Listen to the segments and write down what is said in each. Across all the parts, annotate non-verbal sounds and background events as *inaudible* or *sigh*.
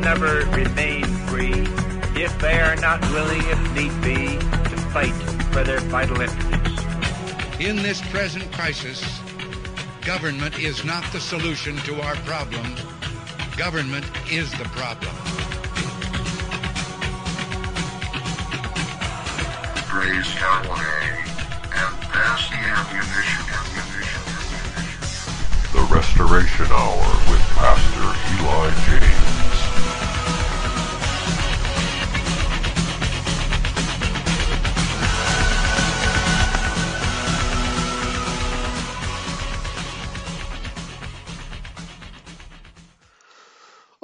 Free people will never remain free if they are not willing, if need be, to fight for their vital interests. In this present crisis, government is not the solution to our problems. Government is the problem. Raise Cabernet and pass the ammunition. The Restoration Hour with Pastor Eli James.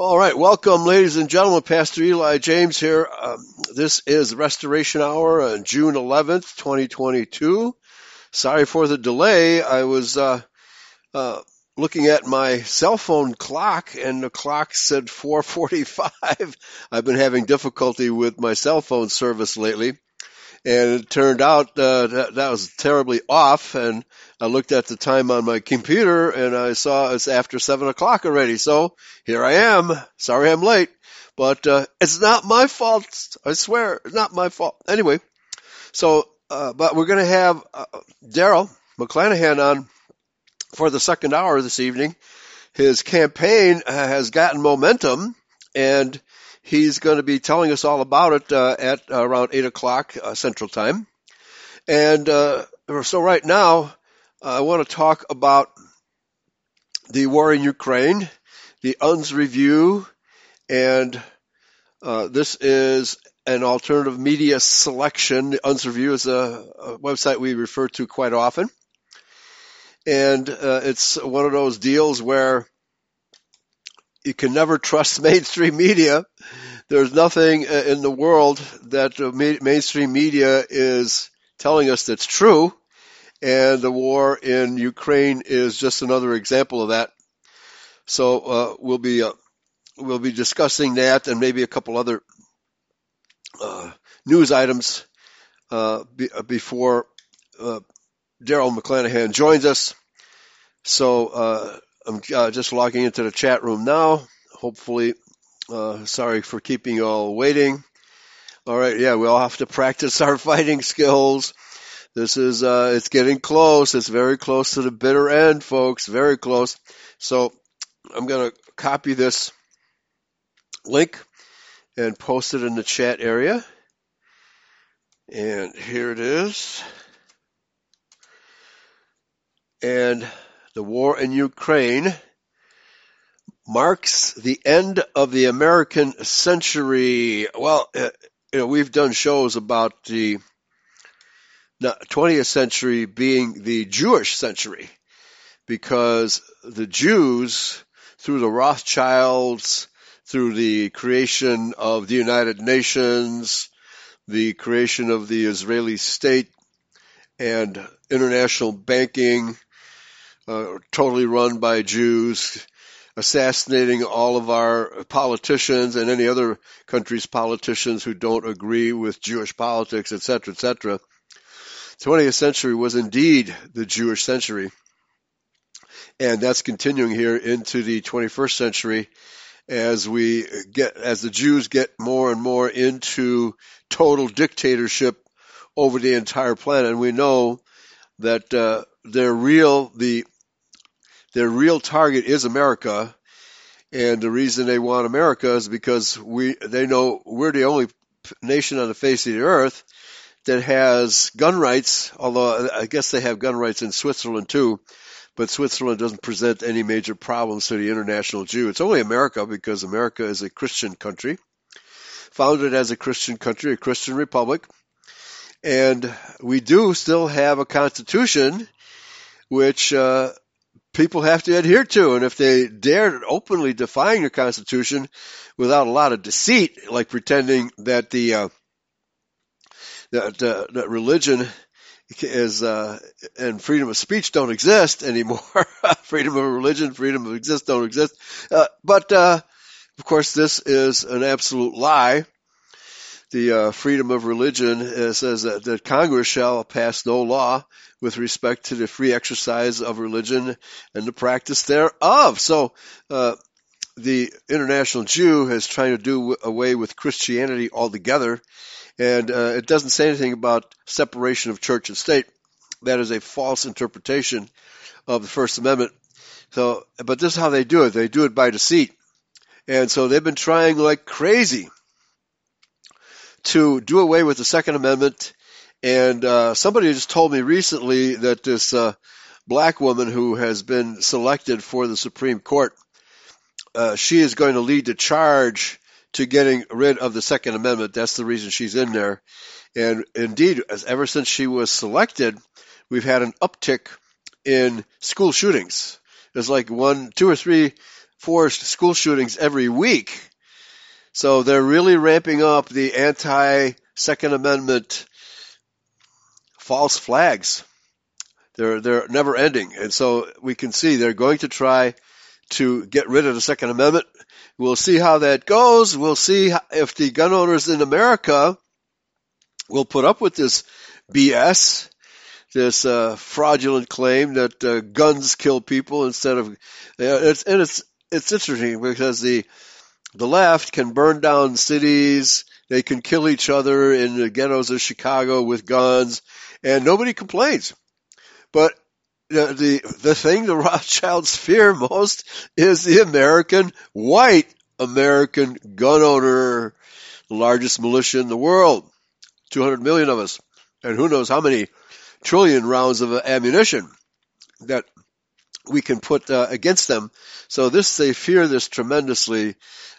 All right, welcome, ladies and gentlemen. Pastor Eli James here. Um, this is Restoration Hour on June 11th, 2022. Sorry for the delay. I was uh, uh, looking at my cell phone clock, and the clock said 4:45. *laughs* I've been having difficulty with my cell phone service lately, and it turned out uh, that, that was terribly off. And I looked at the time on my computer and I saw it's after seven o'clock already. So here I am. Sorry I'm late, but uh, it's not my fault. I swear, it's not my fault. Anyway, so uh, but we're going to have uh, Daryl McClanahan on for the second hour this evening. His campaign has gotten momentum, and he's going to be telling us all about it uh, at around eight o'clock uh, Central Time. And uh, so right now, I want to talk about the war in Ukraine, the Unz Review, and uh, this is an alternative media selection. The Unz Review is a, a website we refer to quite often. And uh, it's one of those deals where you can never trust *laughs* mainstream media. There's nothing uh, in the world that mainstream media is telling us that's true and the war in Ukraine is just another example of that. So uh, we'll be uh, we'll be discussing that and maybe a couple other uh, news items uh, be, uh, before uh, Daryl McClanahan joins us. So I'm just logging into the chat room now. Hopefully, sorry for keeping you all waiting. All right, yeah, we all have to *laughs* practice our fighting skills this is, uh, it's getting close. It's very close to the bitter end, folks. Very close. So I'm going to copy this link and post it in the chat area. And here it is. And the war in Ukraine marks the end of the American century. Well, uh, you know, we've done shows about the 20th century being the Jewish century because the Jews, through the Rothschilds, through the creation of the United Nations, the creation of the Israeli state, and international banking, uh, totally run by Jews, assassinating all of our politicians and any other country's politicians who don't agree with Jewish politics, etc., etc. 20th century was indeed the Jewish century. And that's continuing here into the 21st century as we get, as the Jews get more and more into total dictatorship over the entire planet. And we know that, uh, their real, the, their real target is America. And the reason they want America is because we, they know we're the only nation on the face of the earth that has gun rights, although I guess they have gun rights in Switzerland too, but Switzerland doesn't present any major problems to the international Jew. It's only America because America is a Christian country, founded as a Christian country, a Christian republic, and we do still have a constitution which uh, people have to adhere to. And if they dare openly defying the Constitution without a lot of deceit, like pretending that the uh, that, uh, that religion is uh, and freedom of speech don't exist anymore. *laughs* freedom of religion, freedom of exist don't exist. Uh, but uh, of course, this is an absolute lie. The uh, freedom of religion says that, that Congress shall pass no law with respect to the free exercise of religion and the practice thereof. So uh, the international Jew is trying to do away with Christianity altogether, and uh, it doesn't say anything about separation of church and state. That is a false interpretation of the First Amendment. So, but this is how they do it. They do it by deceit, and so they've been trying like crazy to do away with the Second Amendment. And uh, somebody just told me recently that this uh, black woman who has been selected for the Supreme Court uh, she is going to lead the charge to getting rid of the Second Amendment. That's the reason she's in there. And indeed, as ever since she was selected, we've had an uptick in school shootings. There's like one, two or three, four school shootings every week. So they're really ramping up the anti Second Amendment false flags. They're they're never ending, and so we can see they're going to try to get rid of the Second Amendment. We'll see how that goes. We'll see if the gun owners in America will put up with this BS, this uh, fraudulent claim that uh, guns kill people instead of. it's, and it's it's interesting because the the left can burn down cities. They can kill each other in the ghettos of Chicago with guns, and nobody complains. But the, the the thing the *laughs* Rothschilds fear most is the American white American gun owner, the largest militia in the world, 200 million of us, and who knows how many trillion rounds of ammunition that we can put uh, against them. So this they fear this tremendously.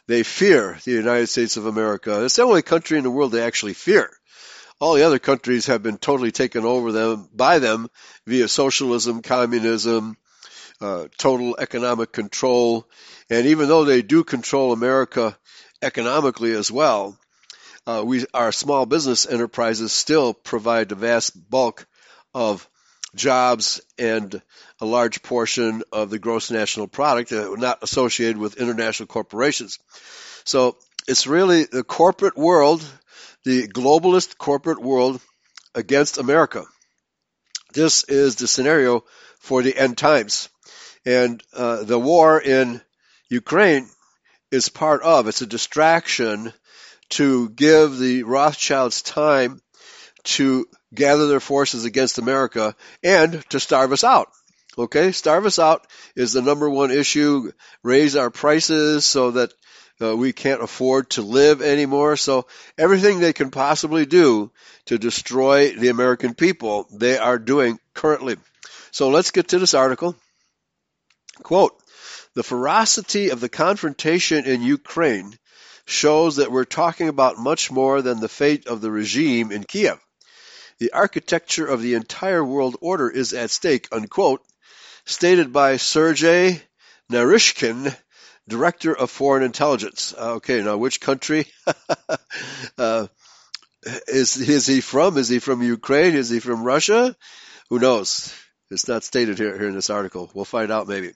They fear the United States of America. It's the only country in the world they actually fear all the other countries have been totally taken over them by them via socialism, communism, uh, total economic control. And even though they do control America economically as well, uh, we our small business enterprises still provide the vast bulk of jobs and a large portion of the gross national product are not associated with international corporations. So it's really the corporate world the globalist corporate world against America. This is the scenario for the end times. And uh, the war in Ukraine is part of, it's a distraction to give the Rothschilds time to gather their forces against America and to starve us out. Okay, starve us out is the number one issue. Raise our prices so that uh, we can't afford to live anymore. So everything they can possibly do to destroy the American people, they are doing currently. So let's get to this article. Quote, the ferocity of the confrontation in Ukraine shows that we're talking about much more than the fate of the regime in Kiev. The architecture of the entire world order is at stake, unquote, stated by Sergei Naryshkin, Director of Foreign Intelligence. Uh, okay, now which country *laughs* uh, is is he from? Is he from Ukraine? Is he from Russia? Who knows? It's not stated here, here in this article. We'll find out maybe.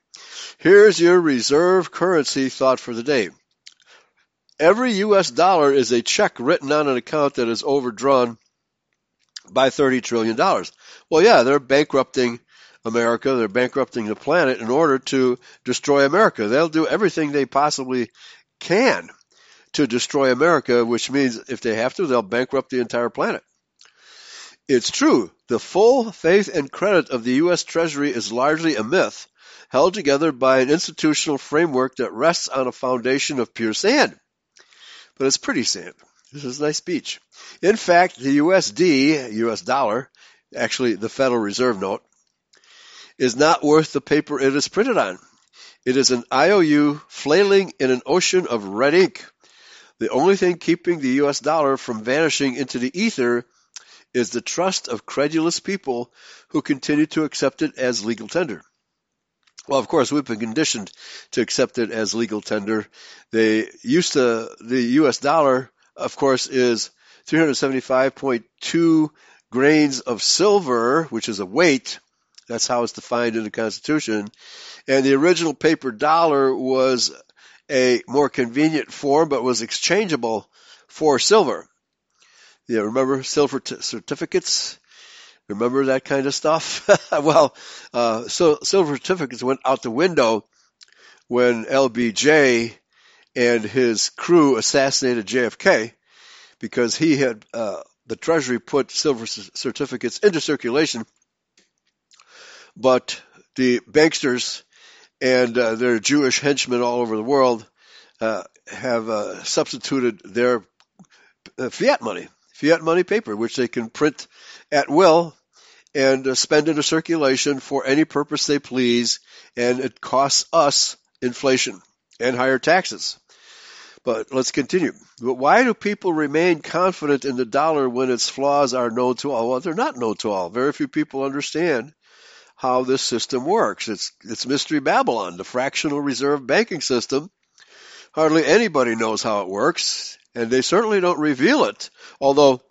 Here's your reserve currency thought for the day. Every US dollar is a check written on an account that is overdrawn by $30 trillion. Well, yeah, they're bankrupting America. They're bankrupting the planet in order to destroy America. They'll do everything they possibly can to destroy America, which means if they have to, they'll bankrupt the entire planet. It's true. The full faith and credit of the U.S. Treasury is largely a myth, held together by an institutional framework that rests on a foundation of pure sand. But it's pretty sand. This is a nice beach. In fact, the USD, US dollar, actually the Federal Reserve note, is not worth the paper it is printed on. It is an IOU flailing in an ocean of red ink. The only thing keeping the US dollar from vanishing into the ether is the trust of credulous people who continue to accept it as legal tender. Well, of course, we've been conditioned to accept it as legal tender. They used to, the US dollar, of course, is 375.2 grains of silver, which is a weight, that's how it's defined in the Constitution. And the original paper dollar was a more convenient form, but was exchangeable for silver. You remember silver t- certificates? Remember that kind of stuff? *laughs* well, uh, so silver certificates went out the window when LBJ and his crew assassinated JFK because he had uh, the Treasury put silver certificates into circulation, but the banksters and uh, their Jewish henchmen all over the world uh, have uh, substituted their uh, fiat money, fiat money paper, which they can print at will and uh, spend into circulation for any purpose they please, and it costs us inflation and higher taxes. But let's continue. But why do people remain confident in the dollar when its flaws are known to all? Well, they're not known to all. Very few people understand how this system works. It's it's mystery Babylon, the fractional reserve banking system. Hardly anybody knows how it works, and they certainly don't reveal it. Although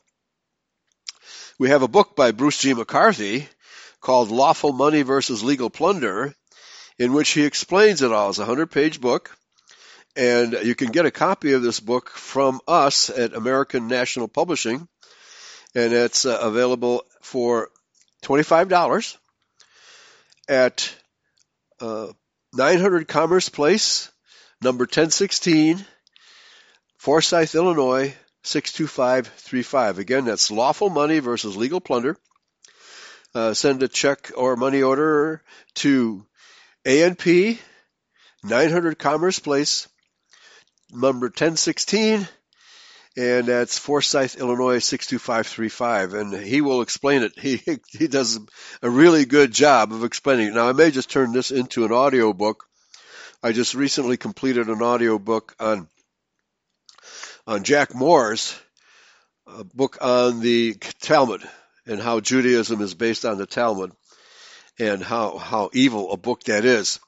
we have a book by Bruce G. McCarthy called Lawful Money versus Legal Plunder, in which he explains it all. It's a hundred page book and you can get a copy of this book from us at American National Publishing, and it's uh, available for $25 at uh, 900 Commerce Place, number 1016, Forsyth, Illinois, 62535. Again, that's lawful money versus legal plunder. Uh, send a check or money order to ANP, 900 Commerce Place, number 1016, and that's Forsyth, Illinois 62535. And he will explain it. *laughs* He he does a really good job of explaining it. Now I may just turn this into an audio book. I just recently completed an audio book on on Jack Mohr's a book on the Talmud and how Judaism is based on the Talmud and how how evil a book that is.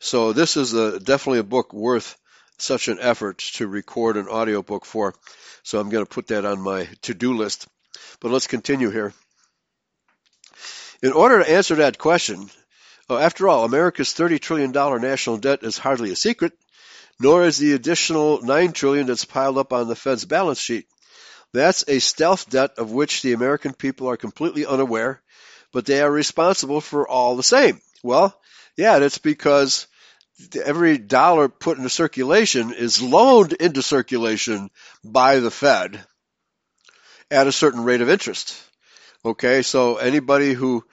So this is a, definitely a book worth such an effort to record an audiobook for. So I'm going to put that on my to-do list. But let's continue here. In order to answer that question, uh, after all, America's $30 trillion national debt is hardly a secret, nor is the additional 9 trillion that's piled up on the Fed's balance sheet. That's a stealth debt of which the American people are completely unaware, but they are responsible for all the same. Well, yeah, that's because every dollar put into circulation is loaned into circulation by the Fed at a certain rate of interest. Okay, so anybody who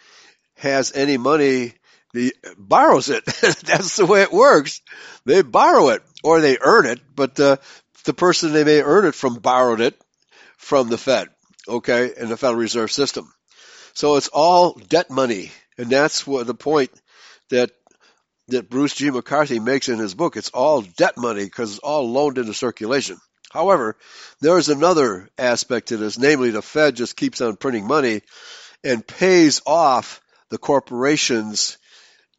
has any money the, borrows it. *laughs* That's the way it works. They borrow it or they earn it, but the the person they may earn it from borrowed it from the Fed. Okay, in the Federal Reserve System. So it's all debt money, and that's what the point that that Bruce G. McCarthy makes in his book. It's all debt money because it's all loaned into circulation. However, there is another aspect to this, namely the Fed just keeps on printing money and pays off the corporations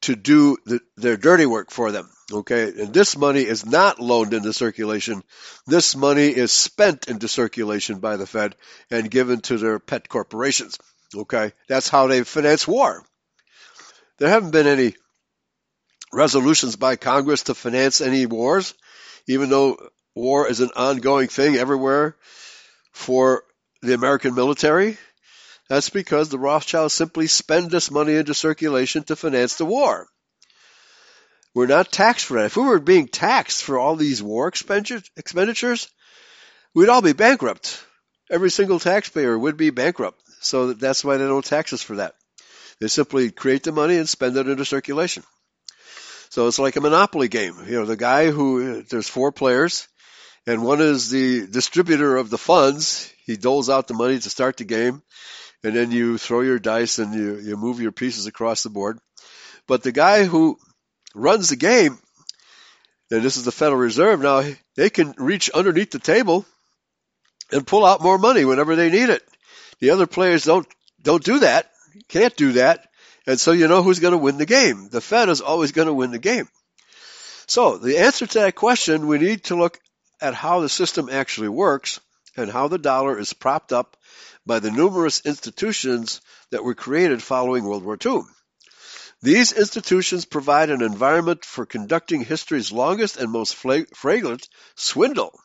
to do the, their dirty work for them. Okay, and this money is not loaned into circulation. This money is spent into circulation by the Fed and given to their pet corporations. Okay, that's how they finance war. There haven't been any resolutions by Congress to finance any wars, even though war is an ongoing thing everywhere for the American military. That's because the Rothschilds simply spend this money into circulation to finance the war. We're not taxed for that. If we were being taxed for all these war expenditures, we'd all be bankrupt. Every single taxpayer would be bankrupt. So that's why they don't tax us for that. They simply create the money and spend it into circulation. So it's like a monopoly game. You know, the guy who there's four players, and one is the distributor of the funds. He doles out the money to start the game, and then you throw your dice and you you move your pieces across the board. But the guy who runs the game, and this is the Federal Reserve now, they can reach underneath the table and pull out more money whenever they need it. The other players don't don't do that, can't do that. And so you know who's going to win the game. The Fed is always going to win the game. So the answer to that question, we need to look at how the system actually works and how the dollar is propped up by the numerous institutions that were created following World War II. These institutions provide an environment for conducting history's longest and most flagrant swindle.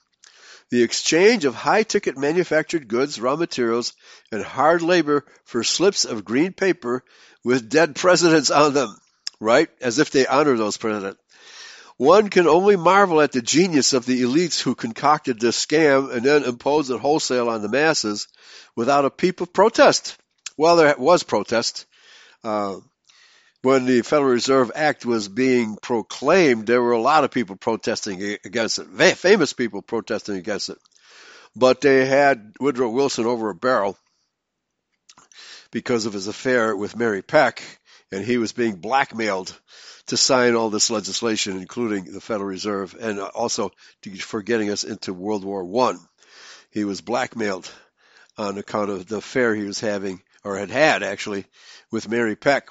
The exchange of high ticket manufactured goods, raw materials, and hard labor for slips of green paper with dead presidents on them, right? As if they honor those presidents. One can only marvel at the genius of the elites who concocted this scam and then imposed it wholesale on the masses without a peep of protest. Well, there was protest. Uh, when the Federal Reserve Act was being proclaimed, there were a lot of people protesting against it, famous people protesting against it. But they had Woodrow Wilson over a barrel because of his affair with Mary Peck, and he was being blackmailed to sign all this legislation, including the Federal Reserve, and also for getting us into World War One. He was blackmailed on account of the affair he was having, or had had actually, with Mary Peck.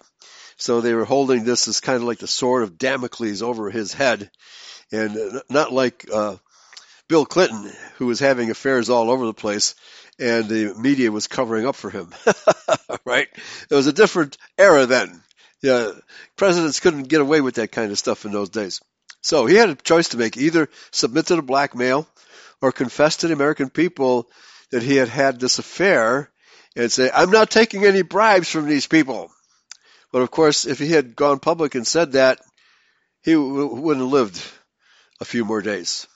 So they were holding this as kind of like the sword of Damocles over his head, and not like uh, Bill Clinton, who was having affairs all over the place, and the media was covering up for him. *laughs* right? It was a different era then. Yeah, presidents couldn't get away with that kind of stuff in those days. So he had a choice to make: either submit to the blackmail, or confess to the American people that he had had this affair, and say, "I'm not taking any bribes from these people." But of course, if he had gone public and said that, he w- wouldn't have lived a few more days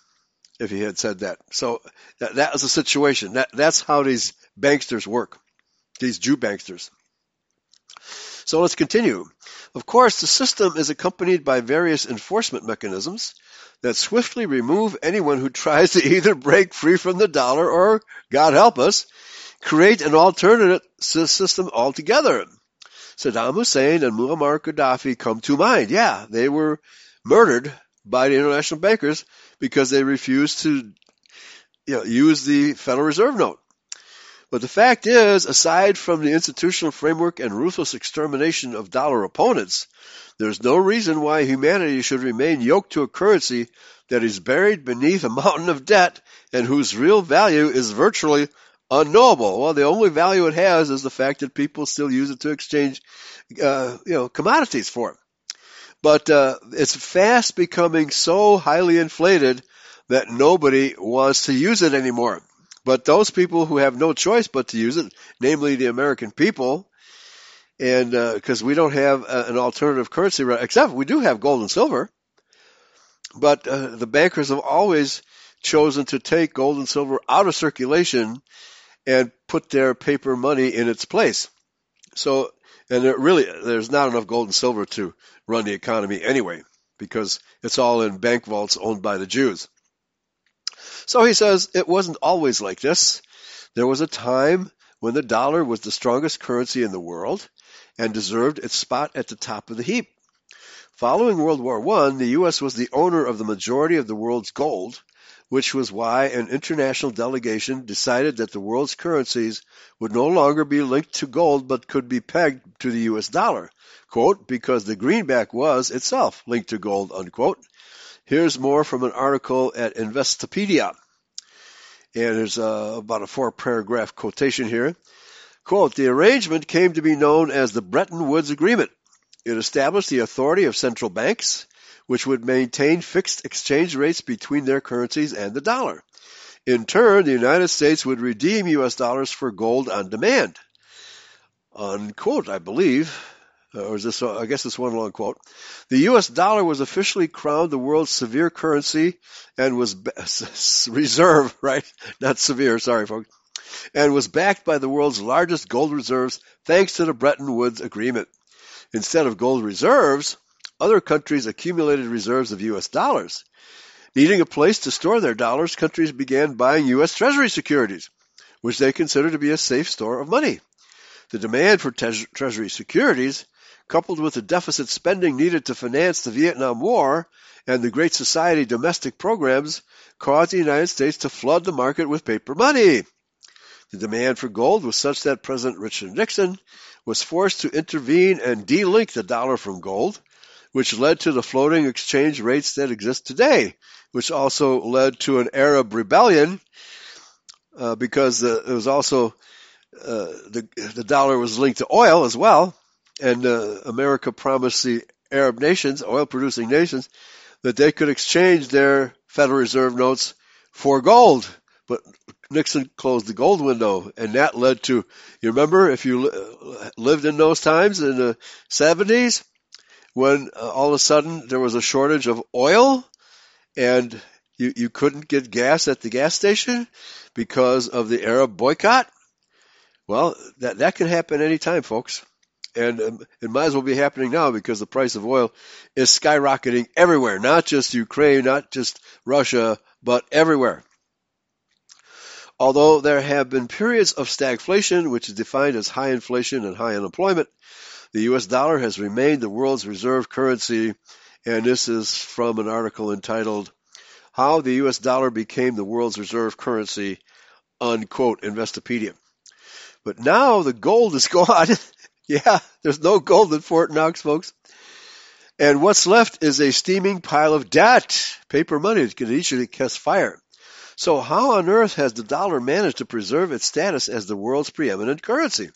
if he had said that. So that, that was the situation. That, that's how these banksters work, these Jew banksters. So let's continue. Of course, the system is accompanied by various enforcement mechanisms that swiftly remove anyone who tries to either break free from the dollar or, God help us, create an alternative system altogether. Saddam Hussein and Muammar Gaddafi come to mind. Yeah, they were murdered by the international bankers because they refused to you know, use the Federal Reserve note. But the fact is, aside from the institutional framework and ruthless extermination of dollar opponents, there's no reason why humanity should remain yoked to a currency that is buried beneath a *laughs* mountain of debt and whose real value is virtually unknowable. Well, the only value it has is the fact that people still use it to exchange, uh, you know, commodities for. But uh, it's fast becoming so highly inflated that nobody wants to use it anymore. But those people who have no choice but to use it, namely the American people, and because uh, we don't have uh, an alternative currency, except we do have gold and silver, but uh, the bankers have always chosen to take gold and silver out of circulation and put their paper money in its place. So, and really, there's not enough gold and silver to run the economy anyway, because it's all in bank vaults owned by the Jews. So he says it wasn't always like this. There was a time when the dollar was the strongest currency in the world and deserved its spot at the top of the heap. Following World War I, the U.S. was the owner of the majority of the world's gold which was why an international delegation decided that the world's currencies would no longer be linked to gold but could be pegged to the US dollar, quote, because the greenback was itself linked to gold, unquote. Here's more from an article at Investopedia. And there's uh, about a four paragraph quotation here. Quote, the arrangement came to be known as the Bretton Woods Agreement. It established the authority of central banks which would maintain fixed exchange rates between their currencies and the dollar. In turn, the United States would redeem U.S. dollars for gold on demand. Unquote, I believe. Or is this, I guess it's one long quote. The U.S. dollar was officially crowned the world's severe currency and was *laughs* reserve, right? Not severe, sorry folks. And was backed by the world's largest gold reserves thanks to the Bretton Woods Agreement. Instead of gold reserves, other countries accumulated reserves of U.S. dollars. Needing a place to store their dollars, countries began buying U.S. Treasury securities, which they considered to be a safe store of money. The demand for te- Treasury securities, coupled with the deficit spending needed to finance the Vietnam War and the Great Society domestic programs, caused the United States to flood the market with paper money. The demand for gold was such that President Richard Nixon was forced to intervene and delink the dollar from gold, which led to the floating exchange rates that exist today, which also led to an Arab rebellion uh, because uh, it was also uh, the the dollar was linked to oil as well, and uh, America promised the Arab nations, oil producing nations, that they could exchange their Federal Reserve notes for gold. But Nixon closed the gold window, and that led to, you remember, if you lived in those times in the 70s, when uh, all of a sudden there was a shortage of oil and you, you couldn't get gas at the gas station because of the Arab boycott? Well, that, that can happen anytime, folks. And um, it might as well be happening now because the price of oil is skyrocketing everywhere, not just Ukraine, not just Russia, but everywhere. Although there have been periods of stagflation, which is defined as high inflation and high unemployment, the US dollar has remained the world's reserve currency, and this is from an article entitled How the US Dollar Became the World's Reserve Currency, unquote, Investopedia. But now the gold is *laughs* gone. yeah, there's no gold in Fort Knox, folks. And what's left is a steaming pile of debt. Paper money that can easily catch fire. So how on earth has the dollar managed to preserve its status as the world's preeminent currency?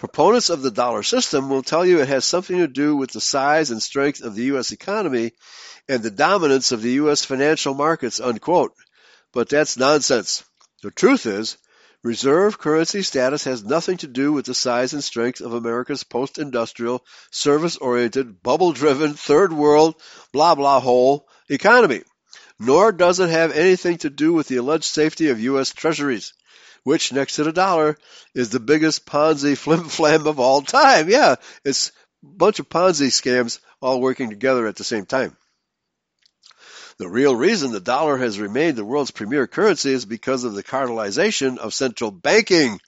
Proponents of the dollar system will tell you it has something to do with the size and strength of the U.S. economy and the dominance of the U.S. financial markets, unquote. But that's nonsense. The truth is, reserve currency status has nothing to do with the size and strength of America's post-industrial, service-oriented, bubble-driven, third world, blah blah hole economy. Nor does it have anything to do with the alleged safety of U.S. treasuries which next to the dollar is the biggest Ponzi flim flam of all time. Yeah, it's a bunch of Ponzi scams all working together at the same time. The real reason the dollar has remained the world's premier currency is because of the cartelization of central banking.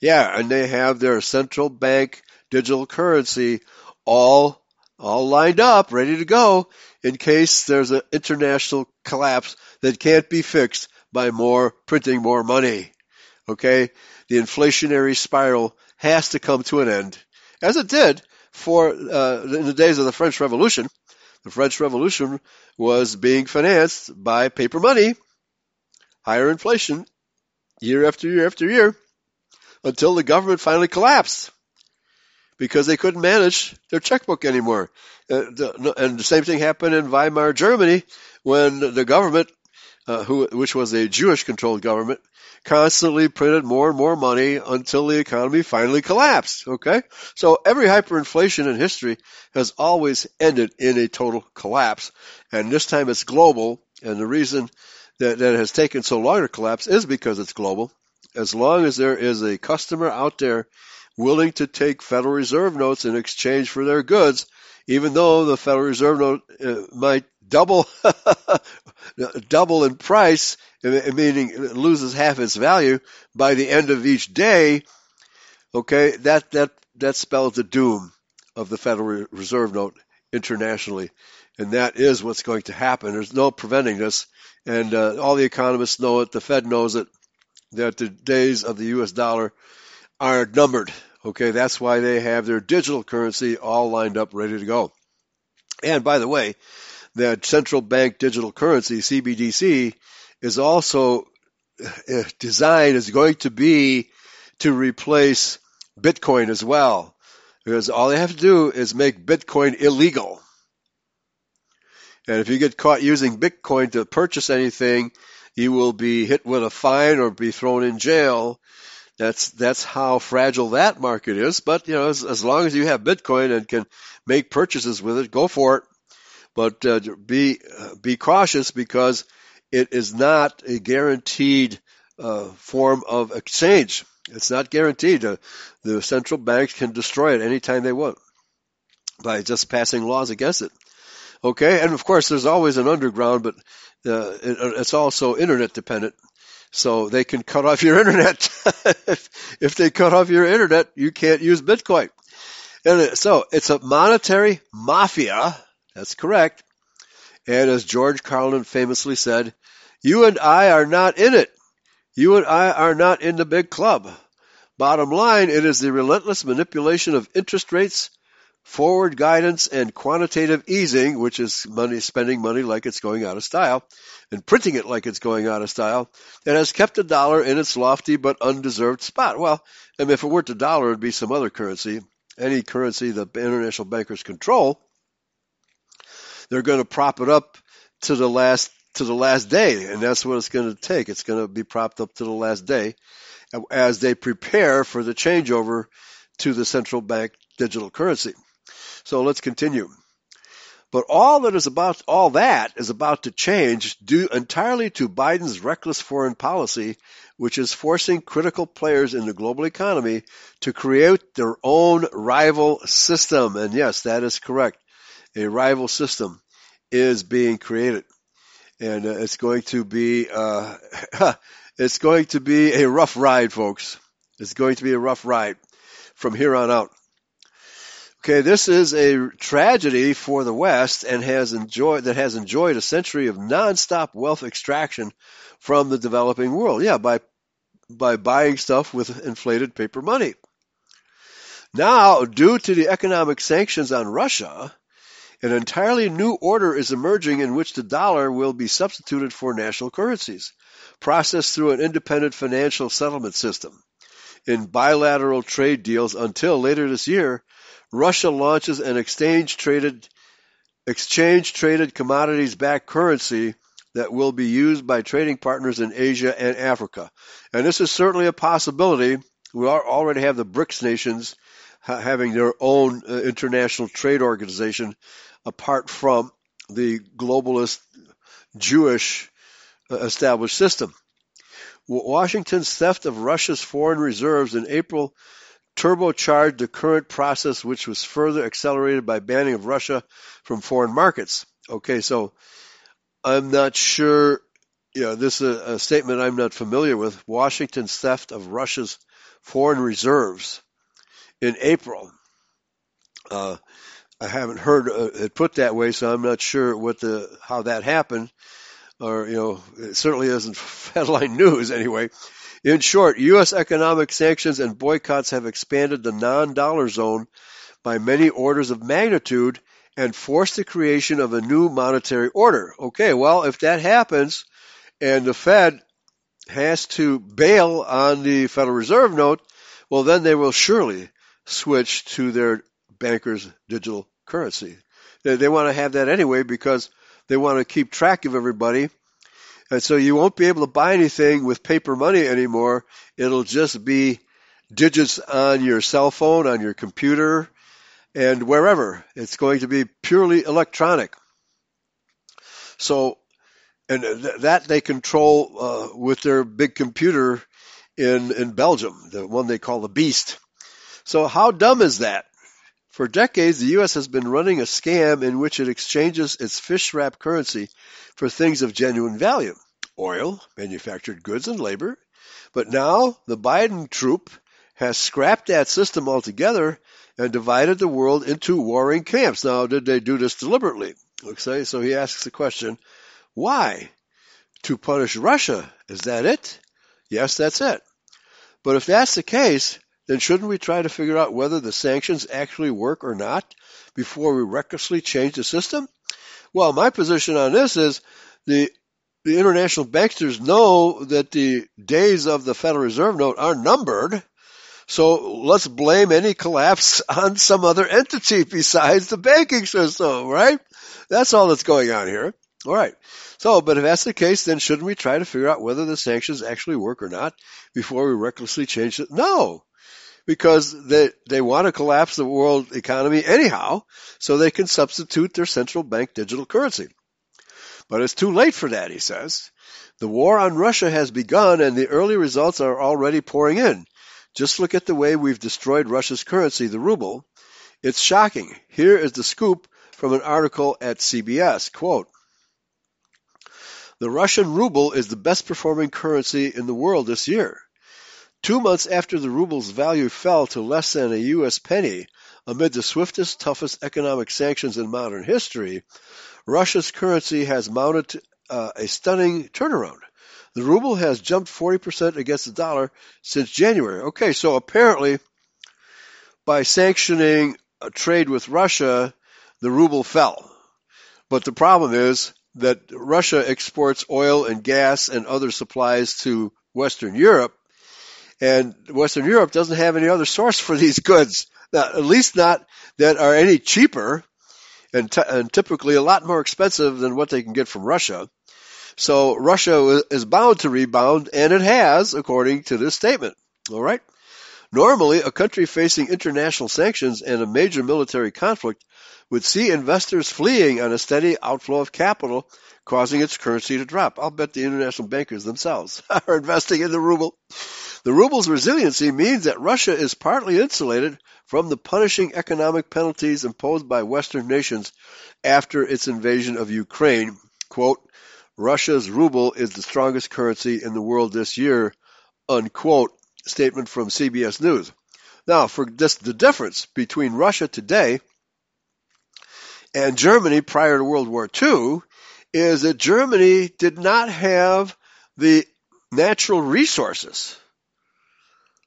Yeah, and they have their central bank digital currency all all lined up, ready to go in case there's an international collapse that can't be fixed by more printing more money. Okay, the inflationary spiral has to come to an end, as it did for uh, in the days of the French Revolution. The French Revolution was being financed by paper money, higher inflation, year after year after year, until the government finally collapsed because they couldn't manage their checkbook anymore. Uh, the, and the same thing happened in Weimar Germany when the government, uh, who, which was a Jewish-controlled government, constantly printed more and more money until the economy finally collapsed. Okay? So every hyperinflation in history has always ended in a total collapse. And this time it's global. And the reason that, that it has taken so long to collapse is because it's global. As long as there is a customer out there willing to take Federal Reserve notes in exchange for their goods, even though the Federal Reserve note uh, might double *laughs* double in price, meaning it loses half its value by the end of each day, okay, that, that, that spells the doom of the Federal Reserve note internationally. And that is what's going to happen. There's no preventing this. And uh, all the economists know it. The Fed knows it. That the days of the U.S. dollar are numbered. Okay, that's why they have their digital currency all lined up, ready to go. And by the way, that central bank digital currency, CBDC, is also uh, designed is going to be to replace Bitcoin as well. Because all they have to do is make Bitcoin illegal. And if you get caught using Bitcoin to purchase anything, you will be hit with a fine or be thrown in jail. That's that's how fragile that market is. But you know, as, as long as you have Bitcoin and can make purchases with it, go for it. But uh, be uh, be cautious because it is not a guaranteed uh, form of exchange. It's not guaranteed. Uh, the central banks can destroy it anytime they want by just passing laws against it. Okay, and of course there's always an underground, but uh, it, it's also internet dependent. So they can cut off your *laughs* internet. if, if they cut off your internet, you can't use Bitcoin. And so it's a monetary mafia that's correct. And as George Carlin famously said, you and I are not in it. You and I are not in the big club. Bottom line, it is the relentless manipulation of interest rates, forward guidance, and quantitative easing, which is money, spending money like it's going out of style, and printing it like it's going out of style, that has kept the dollar in its lofty but undeserved spot. Well, if it weren't the dollar, it'd be some other currency, any currency the international bankers control they're going to prop it up to the last to the last day, and that's what it's going to take. It's going to be propped up to the last day as they prepare for the changeover to the central bank digital currency. So let's continue. But all that is about all that is about to change due entirely to Biden's reckless foreign policy, which is forcing critical players in the global economy to create their own rival system. And yes, that is correct. A rival system is being created, and uh, it's going to be uh, *laughs* it's going to be a rough ride, folks. It's going to be a rough ride from here on out. Okay, this is a tragedy for the West and has enjoyed that has enjoyed a century of nonstop wealth extraction from the developing world. Yeah, by by buying stuff with inflated paper money. Now, due to the economic sanctions on Russia, an entirely new order is emerging in which the dollar will be substituted for national currencies, processed through an independent financial settlement system. In bilateral trade deals until later this year, Russia launches an exchange traded exchange traded commodities backed currency that will be used by trading partners in Asia and Africa. And this is certainly a possibility. We already have the BRICS nations having their own uh, international trade organization apart from the globalist Jewish uh, established system. Washington's theft of Russia's foreign reserves in April turbocharged the current process, which was further accelerated by banning of Russia from foreign markets. Okay, so I'm not sure. You know, this is a, statement I'm not familiar with. Washington's theft of Russia's foreign reserves in April. Uh, I haven't heard uh, it put that way, so I'm not sure what the how that happened, or you know, it certainly isn't *laughs* headline news anyway. In short, U.S. economic sanctions and boycotts have expanded the non-dollar zone by many orders of magnitude and forced the creation of a new monetary order. Okay, well, if that happens, and the Fed has to bail on the Federal Reserve note, well, then they will surely switch to their bankers' digital currency. They, they want to have that anyway because they want to keep track of everybody. And so you won't be able to buy anything with paper money anymore. It'll just be digits on your cell phone, on your computer, and wherever. It's going to be purely electronic. So, and th- that they control uh, with their big computer in in Belgium, the one they call the Beast. So how dumb is that? For decades, the U.S. has been running a scam in which it exchanges its fish wrap currency for things of genuine value oil, manufactured goods, and labor. But now the Biden troop has scrapped that system altogether and divided the world into warring camps. Now, did they do this deliberately? Okay, so he asks the question, why? To punish Russia. Is that it? Yes, that's it. But if that's the case, then shouldn't we try to figure out whether the sanctions actually work or not before we recklessly change the system? Well, my position on this is the the international banksters know that the days of the Federal Reserve note are numbered. So let's blame any collapse *laughs* on some other entity besides the banking system, right? That's all that's going on here. All right. So, but if that's the case, then shouldn't we try to figure out whether the sanctions actually work or not before we recklessly change it? No because they they want to collapse the world economy anyhow, so they can substitute their central bank digital currency. But it's too late for that, he says. The war on Russia has begun and the early results are already pouring in. Just look at the way we've destroyed Russia's currency, the ruble. It's shocking. Here is the scoop from an article at CBS. Quote, the Russian ruble is the best performing currency in the world this year. Two months after the ruble's value fell to less than a U.S. penny amid the swiftest, toughest economic sanctions in modern history, Russia's currency has mounted uh, a stunning turnaround. The ruble has jumped 40% against the dollar since January. Okay, so apparently by sanctioning a trade with Russia, the ruble fell. But the problem is that Russia exports oil and gas and other supplies to Western Europe, and Western Europe doesn't have any other source for these goods, uh, at least not that are any cheaper and, t- and typically a lot more expensive than what they can get from Russia. So Russia is bound to rebound, and it has, according to this statement. All right. Normally, a country facing international sanctions and a major military conflict would see investors fleeing on a steady outflow of capital, causing its currency to drop. I'll bet the international bankers themselves *laughs* are investing in the ruble. The ruble's resiliency means that Russia is partly insulated from the punishing economic penalties imposed by Western nations after its invasion of Ukraine. Quote, Russia's ruble is the strongest currency in the world this year, unquote, statement from CBS News. Now, for this, the difference between Russia today and Germany prior to World War II is that Germany did not have the natural resources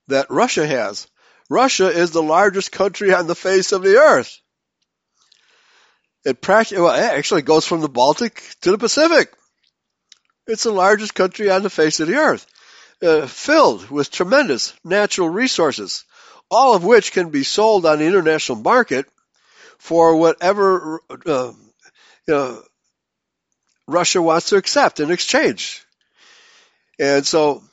that Russia has. Russia is the largest country on the face of the earth. It practically, well, it actually goes from the Baltic to the Pacific. It's the largest country on the face of the earth, uh, filled with tremendous natural resources, all of which can be sold on the international market for whatever uh, you know, Russia wants to accept in exchange. And so,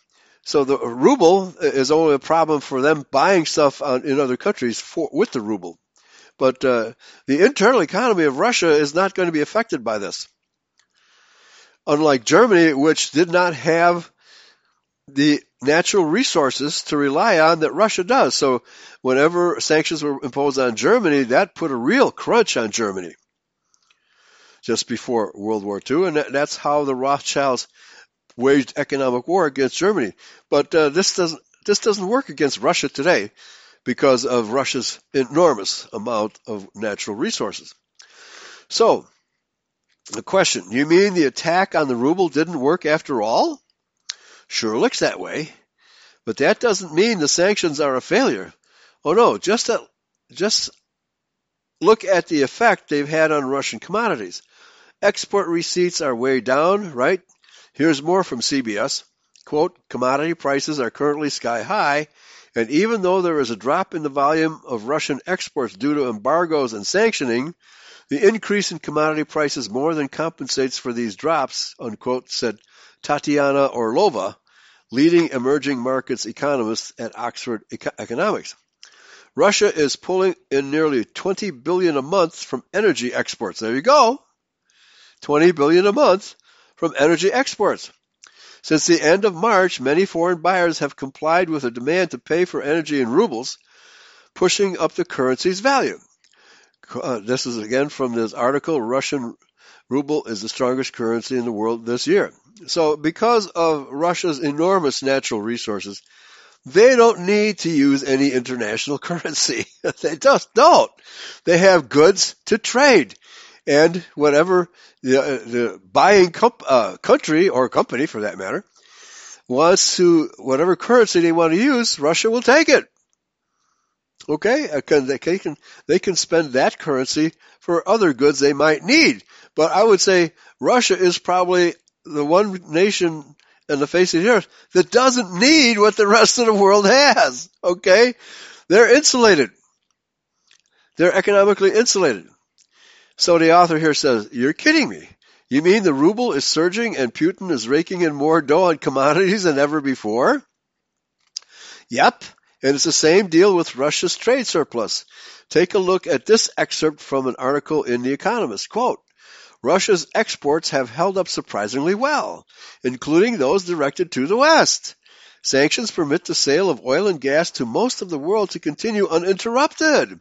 so the ruble is only a problem for them buying stuff on, in other countries for, with the ruble. But uh, the internal economy of Russia is not going to be affected by this. Unlike Germany, which did not have the natural resources to rely on that Russia does. So whenever sanctions were imposed on Germany, that put a real crunch on Germany just before World War II, and that's how the Rothschilds waged economic war against Germany. But uh, this doesn't this doesn't work against Russia today because of Russia's enormous amount of natural resources. So, the question, you mean the attack on the ruble didn't work after all? Sure looks that way. But that doesn't mean the sanctions are a failure. Oh no, just just look at the effect they've had on Russian commodities. Export receipts are way down, right? Here's more from CBS. Quote, commodity prices are currently sky high, and even though there is a drop in the volume of Russian exports due to embargoes and sanctioning, the increase in commodity prices more than compensates for these drops, unquote, said Tatiana Orlova, leading emerging markets economist at Oxford Economics. Russia is pulling in nearly 20 billion a month from energy exports. There you go. 20 billion a month from energy exports. Since the end of March, many foreign buyers have complied with a demand to pay for energy in rubles, pushing up the currency's value. Uh, this is again from this article Russian ruble is the strongest currency in the world this year. So, because of Russia's enormous natural resources, they don't need to use any international *laughs* currency. they just don't. They have goods to trade. And whatever the, uh, the buying comp, uh, country or company for that matter wants to, whatever currency they want to use, Russia will take it. Okay, uh, they can they can spend that currency for other goods they might need. But I would say Russia is probably the one nation in the face of the earth that doesn't need what the rest of the world has. Okay, they're insulated. They're economically insulated. So the author here says, "You're kidding me." You mean the ruble is surging and Putin is raking in more dough on commodities than ever before? Yep, and it's the same deal with Russia's trade surplus. Take a look at this excerpt from an article in The Economist. Quote, Russia's exports have held up surprisingly well, including those directed to the West. Sanctions permit the sale of oil and gas to most of the world to continue uninterrupted.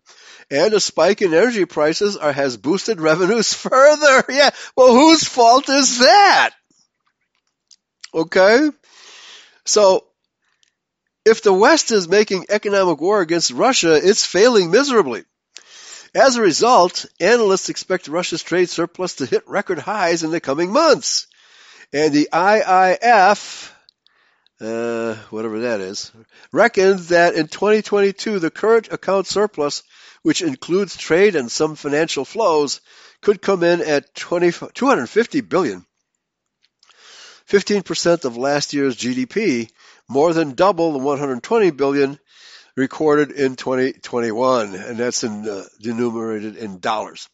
And a spike in energy prices are, has boosted revenues *laughs* further. Yeah, well, whose fault is that? Okay? So, if the West is making economic war against Russia, it's failing miserably. As a result, analysts expect Russia's trade surplus to hit record highs in the coming months. And the IIF, uh, whatever that is, reckons that in 2022 the current account surplus, which includes trade and some financial flows, could come in at 20, 250 billion. 15% of last year's GDP, more than double the 120 billion recorded in 2021, and that's in, uh, denominated in dollars.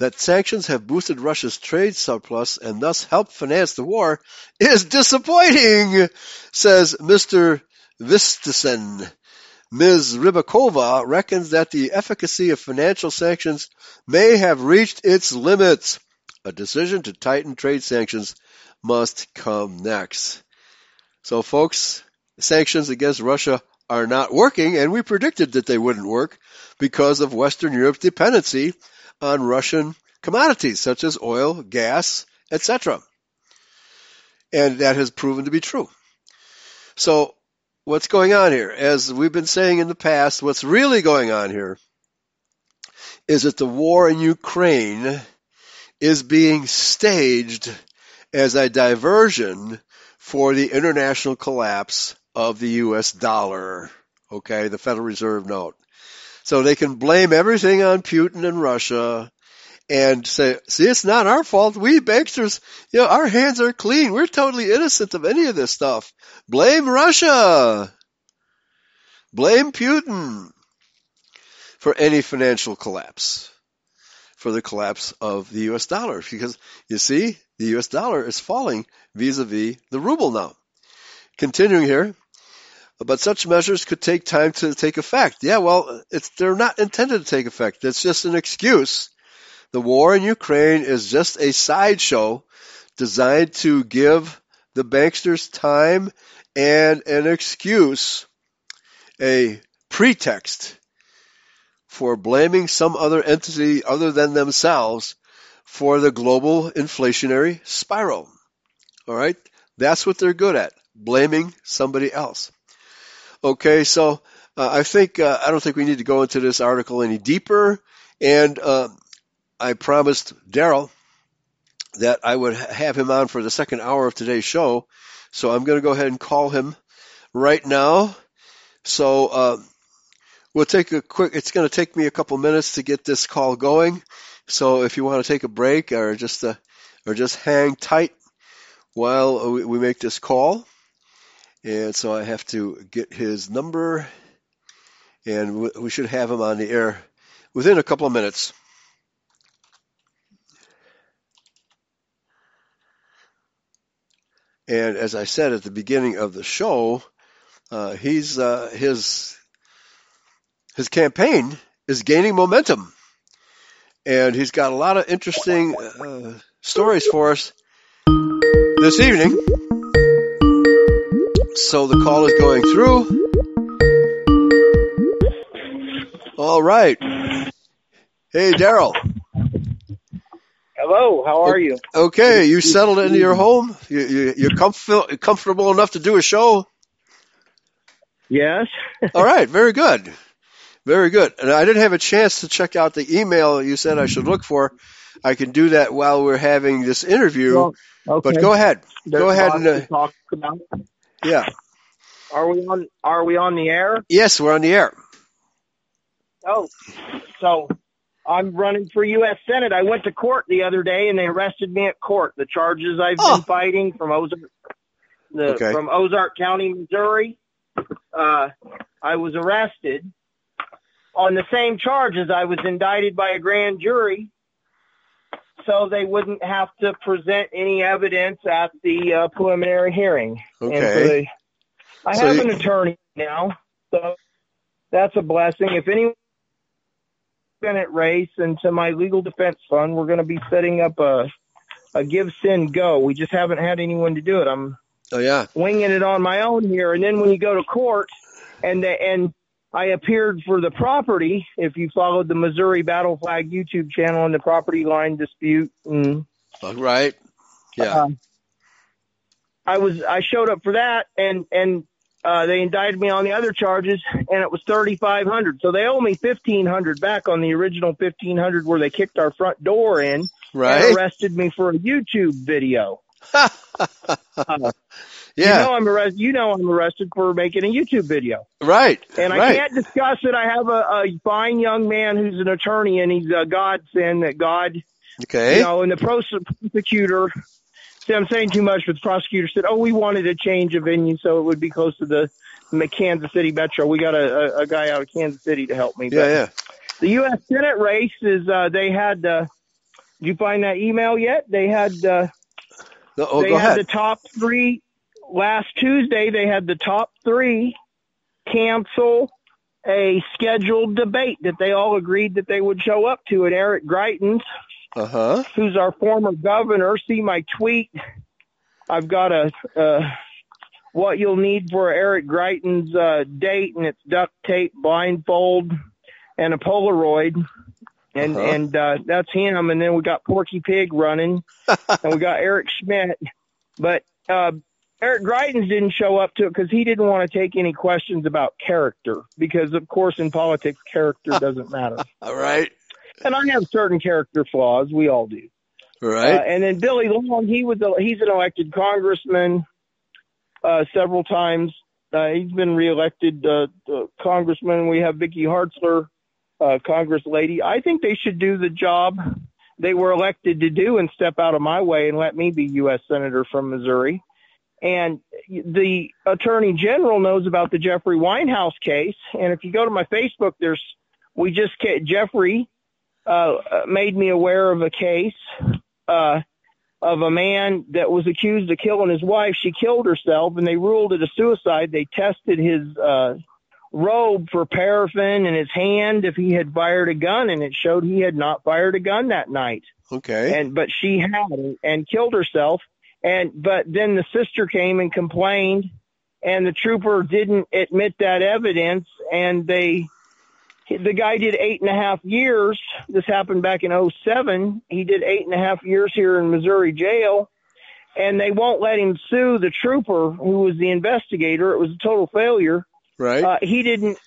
That sanctions have boosted Russia's trade surplus and thus helped finance the war is disappointing, says Mr. Vistesen, Ms. Ribakova reckons that the efficacy of financial sanctions may have reached its limits. A decision to tighten trade sanctions must come next. So, folks, sanctions against Russia are not working, and we predicted that they wouldn't work because of Western Europe's dependency on Russian commodities such as oil, gas, etc. And that has proven to be true. So, what's going on here? As we've been saying in the past, what's really going on here is that the war in Ukraine is being staged as a diversion for the international collapse of the US dollar. Okay, the Federal Reserve note. So they can blame everything on Putin and Russia and say, see, it's not our fault. We banksters, you know, our hands are clean. We're totally innocent of any of this stuff. Blame Russia. Blame Putin for any financial collapse, for the collapse of the US dollar. Because you see, the US dollar is falling vis-a-vis the ruble now. Continuing here, but such measures could take time to take effect. Yeah, well, they're not intended to take effect. It's just an excuse. The war in Ukraine is just a sideshow designed to give the banksters time and an excuse, a pretext for blaming some other entity other than themselves for the global inflationary spiral. All right? That's what they're good at, blaming somebody else. Okay, so uh, I think uh, I don't think we need to go into this article any deeper, and uh, I promised Daryl that I would have him on for the second hour of today's show, so I'm going to go ahead and call him right now. So uh, we'll take a quick. It's going to take me a couple minutes to get this call going. So if you want to take a break or just uh, or just hang tight while we make this call. And so I have to get his number, and we should have him on the air within a couple of minutes. And as I said at the beginning of the show, uh, he's uh, his his campaign is gaining momentum, and he's got a lot of interesting uh, stories for us this evening. So the call is going through. All right. Hey, Daryl. Hello, how are you? Okay, you settled into your home? You, you, you're comf- comfortable enough to do a show? Yes. *laughs* All right, very good. Very good. And I didn't have a chance to check out the email you said I should look for. I can do that while we're having this interview. Well, okay. But go ahead. There's go ahead and uh, talk about. Yeah. Are we on? Are we on the air? Yes, we're on the air. Oh, so I'm running for U.S. Senate. I went to court the other day, and they arrested me at court. The charges I've Oh. been fighting from Ozark, the, Okay. from Ozark County, Missouri. Uh, I was arrested on the same charges. I was indicted by a grand jury, so they wouldn't have to present any evidence at the uh, preliminary hearing. And so Okay. they, I So have you- an attorney now, so that's a blessing. If anyone Senate race and to my legal defense fund, we're going to be setting up a a give send go. We just haven't had anyone to do it. I'm Oh yeah. winging it on my own here. And then when you go to court, and the, and I appeared for the property. If you followed the Missouri Battle Flag YouTube channel and the property line dispute, and All right. Yeah. um, I was I showed up for that, and and uh, they indicted me on the other charges, and it was thirty five hundred. So they owe me fifteen hundred back on the original fifteen hundred where they kicked our front door in and right. arrested me for a YouTube video. You *laughs* yeah. You know I'm arrested. You know I'm arrested for making a YouTube video, right. and I right. can't discuss it. I have a, a fine young man who's an attorney, and he's a godsend that God Okay. you know, and the prosecutor, see, I'm saying too much, but the prosecutor said, oh, we wanted a change of venue so it would be close to the the Kansas City Metro. We got a, a, a guy out of Kansas City to help me. yeah. But Yeah. The U.S. Senate race is, uh, they had, uh, did you find that email yet? They had, uh, No, oh, they had ahead. the top three last Tuesday. They had the top three cancel a scheduled debate that they all agreed that they would show up to at Eric Greitens, Uh huh. who's our former governor. See my tweet. I've got a uh, what you'll need for Eric Greitens' uh, date, and it's duct tape, blindfold, and a Polaroid. And Uh-huh. and uh, that's him. And then we got Porky Pig running, *laughs* and we got Eric Schmitt. But uh, Eric Greitens didn't show up to it because he didn't want to take any questions about character. Because of course, in politics, character *laughs* doesn't matter. All right. And I have certain character flaws. We all do. Right. Uh, and then Billy Long, he was a, he's an elected congressman uh, several times. Uh, he's been reelected uh, uh, congressman. We have Vicky Hartzler, uh, Congress lady. I think they should do the job they were elected to do and step out of my way and let me be U.S. senator from Missouri. And the attorney general knows about the Jeffrey Winehouse case. And if you go to my Facebook, there's we just ca- Jeffrey uh, uh, made me aware of a case uh, of a man that was accused of killing his wife. She killed herself, and they ruled it a suicide. They tested his uh, robe for paraffin and his hand if he had fired a gun, and it showed he had not fired a gun that night. okay. And but she had and killed herself. And but then the sister came and complained, and the trooper didn't admit that evidence, and they the guy did eight and a half years. This happened back in '07. He did eight and a half years here in Missouri jail, and they won't let him sue the trooper who was the investigator. It was a total failure. right. Uh, he didn't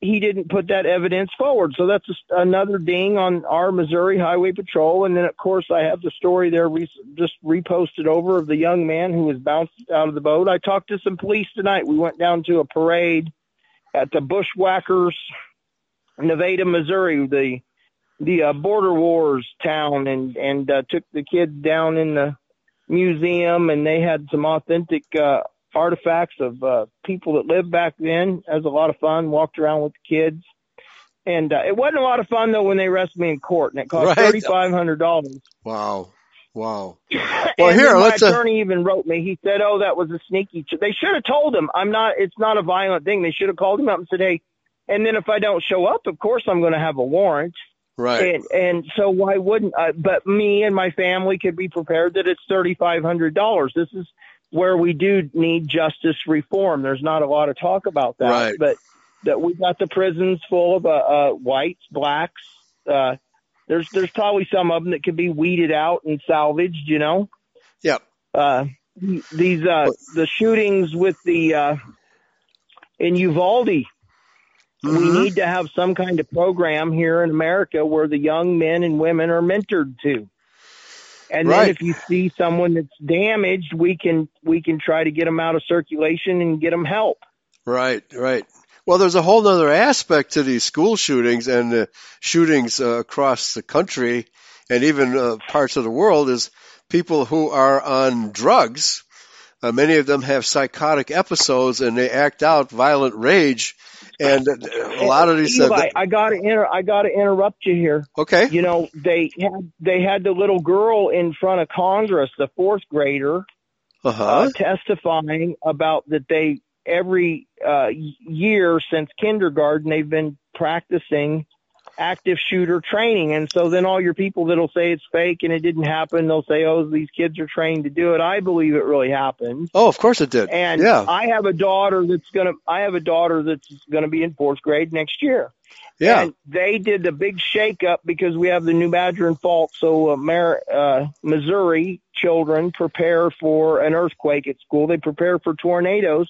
he didn't put that evidence forward. So that's just another ding on our Missouri Highway Patrol. And then of course I have the story there re- just reposted over of the young man who was bounced out of the boat. I talked to some police tonight. We went down to a parade at the Bushwhackers, Nevada, Missouri, the the uh, border wars town, and and uh, took the kids down in the museum, and they had some authentic uh, artifacts of uh, people that lived back then. It was a lot of fun. Walked around with the kids, and uh, it wasn't a lot of fun though when they arrested me in court, and it cost Right. thirty five hundred dollars. wow. Wow. *laughs* Well, here, my let's, uh, attorney even wrote me. He said, "Oh, that was a sneaky." Ch-. They should have told him, "I'm not. It's not a violent thing." They should have called him up and said, "Hey." And then if I don't show up, of course I'm going to have a warrant. Right. And and so why wouldn't I? But me and my family could be prepared that it's thirty five hundred dollars. This is where we do need justice reform. There's not a lot of talk about that, Right. but that we got the prisons full of uh, uh, whites, blacks. Uh, there's there's probably some of them that could be weeded out and salvaged. You know. Yep. Uh, these uh, the shootings with the uh, in Uvalde we Mhm. need to have some kind of program here in America where the young men and women are mentored to. And Right. then if you see someone that's damaged, we can we can try to get them out of circulation and get them help. Right, right. Well, there's a whole other aspect to these school shootings and uh, shootings uh, across the country and even uh, parts of the world is people who are on drugs. Uh, many of them have psychotic episodes and they act out violent rage. And uh, a lot of these. Uh, Eli, I got to inter- I got to interrupt you here. okay. You know, they had they had the little girl in front of Congress, the fourth grader, Uh huh. uh, testifying about that they every uh, year since kindergarten they've been practicing active shooter training, and so then all your people that'll say it's fake and it didn't happen, they'll say, "Oh, these kids are trained to do it." I believe it really happened. oh, of course it did. And yeah. I have a daughter that's gonna I have a daughter that's gonna be in fourth grade next year. yeah. And they did the big shakeup because we have the New Madrid Fault. So, uh, Mar- uh, Missouri children prepare for an earthquake at school. They prepare for tornadoes.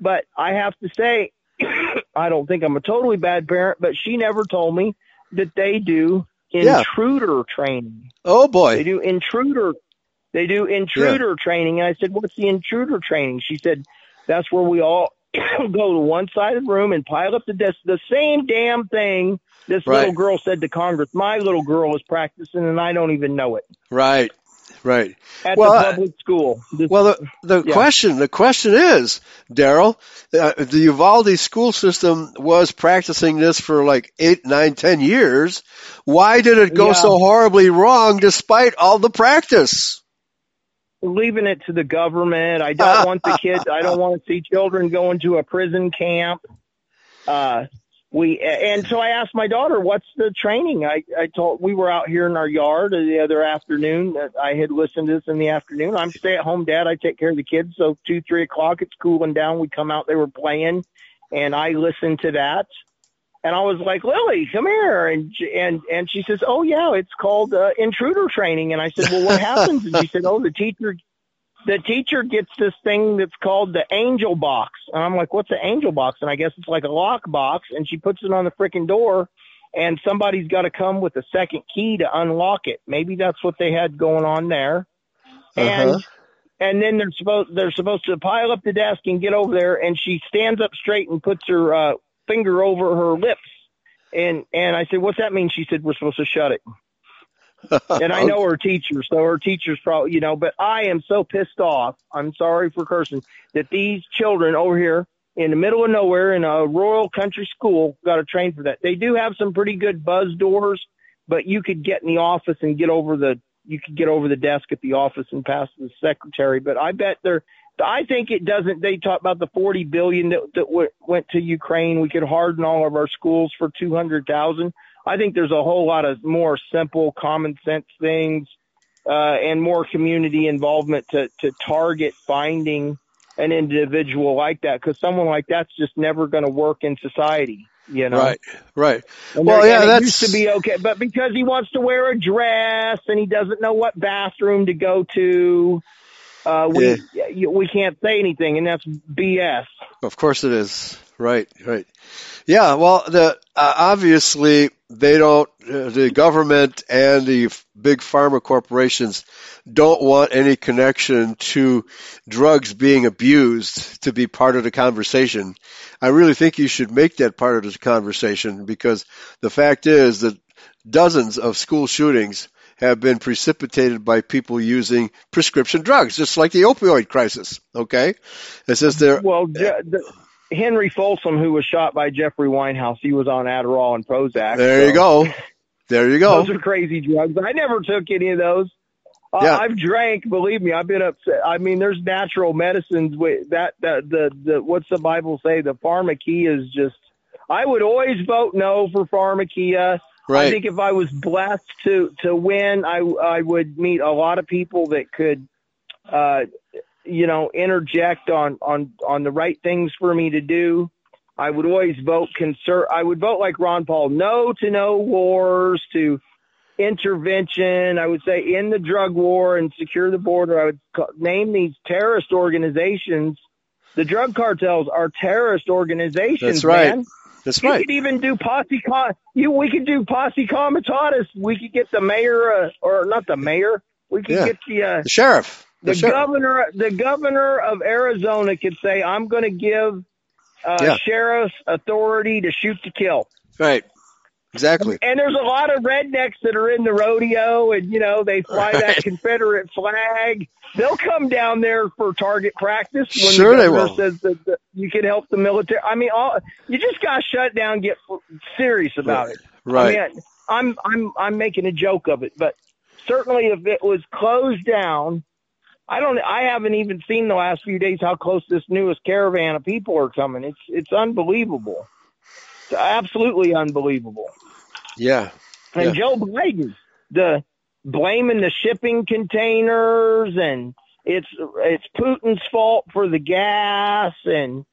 But I have to say, *coughs* I don't think I'm a totally bad parent, but she never told me that they do Yeah. intruder training. oh boy. They do intruder. They do intruder training. And I said, "What's the intruder training?" She said, "That's where we all *clears throat* go to one side of the room and pile up the desk. The same damn thing this Right. little girl said to Congress. My little girl is practicing, and I don't even know it Right. Right. at Well, the public school. This, Well, the, the Yeah. question the question is, Daryl, uh, the Uvalde school system was practicing this for like eight, nine, ten years. Why did it go Yeah. so horribly wrong despite all the practice? leaving it to the government. I don't want the *laughs* kids. I don't want to see children going to a prison camp. Uh, we and so I asked my daughter, "What's the training?" I I told we were out here in our yard the other afternoon. That I had listened to this in the afternoon. I'm stay at home dad. I take care of the kids. So two three o'clock, it's cooling down. We come out. They were playing, and I listened to that. And I was like, Lily, come here. And, and, and she says, Oh yeah, it's called, uh, intruder training. And I said, well, what happens? And she said, Oh, the teacher, the teacher gets this thing that's called the angel box. And I'm like, what's the angel box? And I guess it's like a lock box and she puts it on the freaking door and somebody's got to come with a second key to unlock it. Maybe that's what they had going on there. And, Uh-huh. and then they're supposed, they're supposed to pile up the desk and get over there and she stands up straight and puts her, uh, finger over her lips. And, and I said, what's that mean? She said, we're supposed to shut it. *laughs* And I know her teacher, so her teacher's probably, you know, but I am so pissed off. I'm sorry for cursing that these children over here in the middle of nowhere in a rural country school got to train for that. They do have some pretty good buzz doors, but you could get in the office and get over the, you could get over the desk at the office and pass the secretary. But I bet they're, I think it doesn't. They talk about the 40 billion that, that w- went to Ukraine. We could harden all of our schools for 200,000. I think there's a whole lot of more simple, common sense things uh, and more community involvement to to target finding an individual like that because someone like that's just never going to work in society. You know, Right, right. and Well, yeah, that used to be okay, but because he wants to wear a dress and he doesn't know what bathroom to go to, uh, we we can't say anything, and that's BS. Of course it is. Right, right. Yeah, well, the uh, obviously they don't. The government and the big pharma corporations don't want any connection to drugs being abused to be part of the conversation. I really think you should make that part of the conversation because the fact is that dozens of school shootings have been precipitated by people using prescription drugs, just like the opioid crisis. Okay, it says there. Well, the, Henry Folsom, who was shot by Jeffrey Winehouse, he was on Adderall and Prozac. There you go. There you go. Those are crazy drugs. I never took any of those. Uh, Yeah. I've drank. Believe me, I've been upset. I mean, there's natural medicines with that. That the the what's the Bible say? The pharmakeia is just. I would always vote no for pharmakeia. I think if I was blessed to to win, I I would meet a lot of people that could, uh, you know, interject on on on the right things for me to do. I would always vote conser. I would vote like Ron Paul, no to no wars, to intervention. I would say in the drug war and secure the border. I would ca- name these terrorist organizations. The drug cartels are terrorist organizations. That's right. Man. That's You right. could even do posse com- you we could do posse comitatus. We could get the mayor uh, or not the mayor. We could Yeah. get the uh, The sheriff. The, The sheriff. governor the governor of Arizona could say I'm going to give uh, Yeah. sheriffs authority to shoot to kill. Right. Exactly. And there's a lot of rednecks that are in the rodeo and, you know, they fly that Confederate flag. They'll come down there for target practice when Sure the they governor will. says that, that you can help the military. I mean, all, you just got to shut down, get serious about it. Right. I mean, I'm, I'm, I'm making a joke of it, but certainly if it was closed down, I don't, I haven't even seen the last few days how close this newest caravan of people are coming. It's, it's unbelievable. It's absolutely unbelievable. Yeah. And Yeah. Joe Biden, the blaming the shipping containers and it's it's Putin's fault for the gas and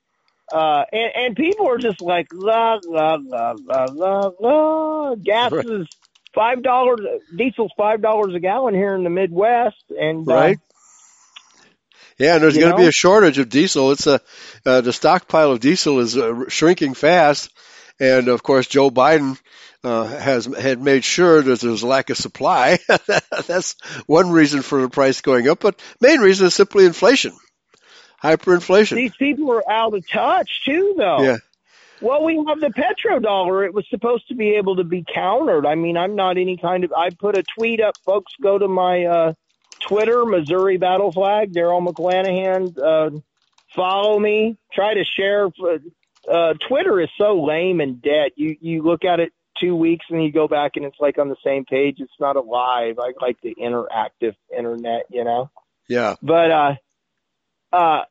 uh and, and people are just like la la la la la la gas Right. is five dollars diesel's five dollars a gallon here in the Midwest and uh, Right. Yeah, and there's going to be a shortage of diesel. It's a uh, the stockpile of diesel is uh, shrinking fast, and of course Joe Biden uh, has had made sure that there's a lack of supply. *laughs* That's one reason for the price going up, but main reason is simply inflation, hyperinflation. these people are out of touch too though. Yeah. Well, we have the petrodollar. It was supposed to be able to be countered. I mean, I'm not any kind of. I put a tweet up, folks. Go to my uh, Twitter, Missouri Battle Flag, Daryl McClanahan. Uh, follow me. Try to share. Uh, Twitter is so lame and dead. You you look at it two weeks and you go back and it's like on the same page. It's not alive. I like the interactive internet. You know. Yeah. But uh, uh,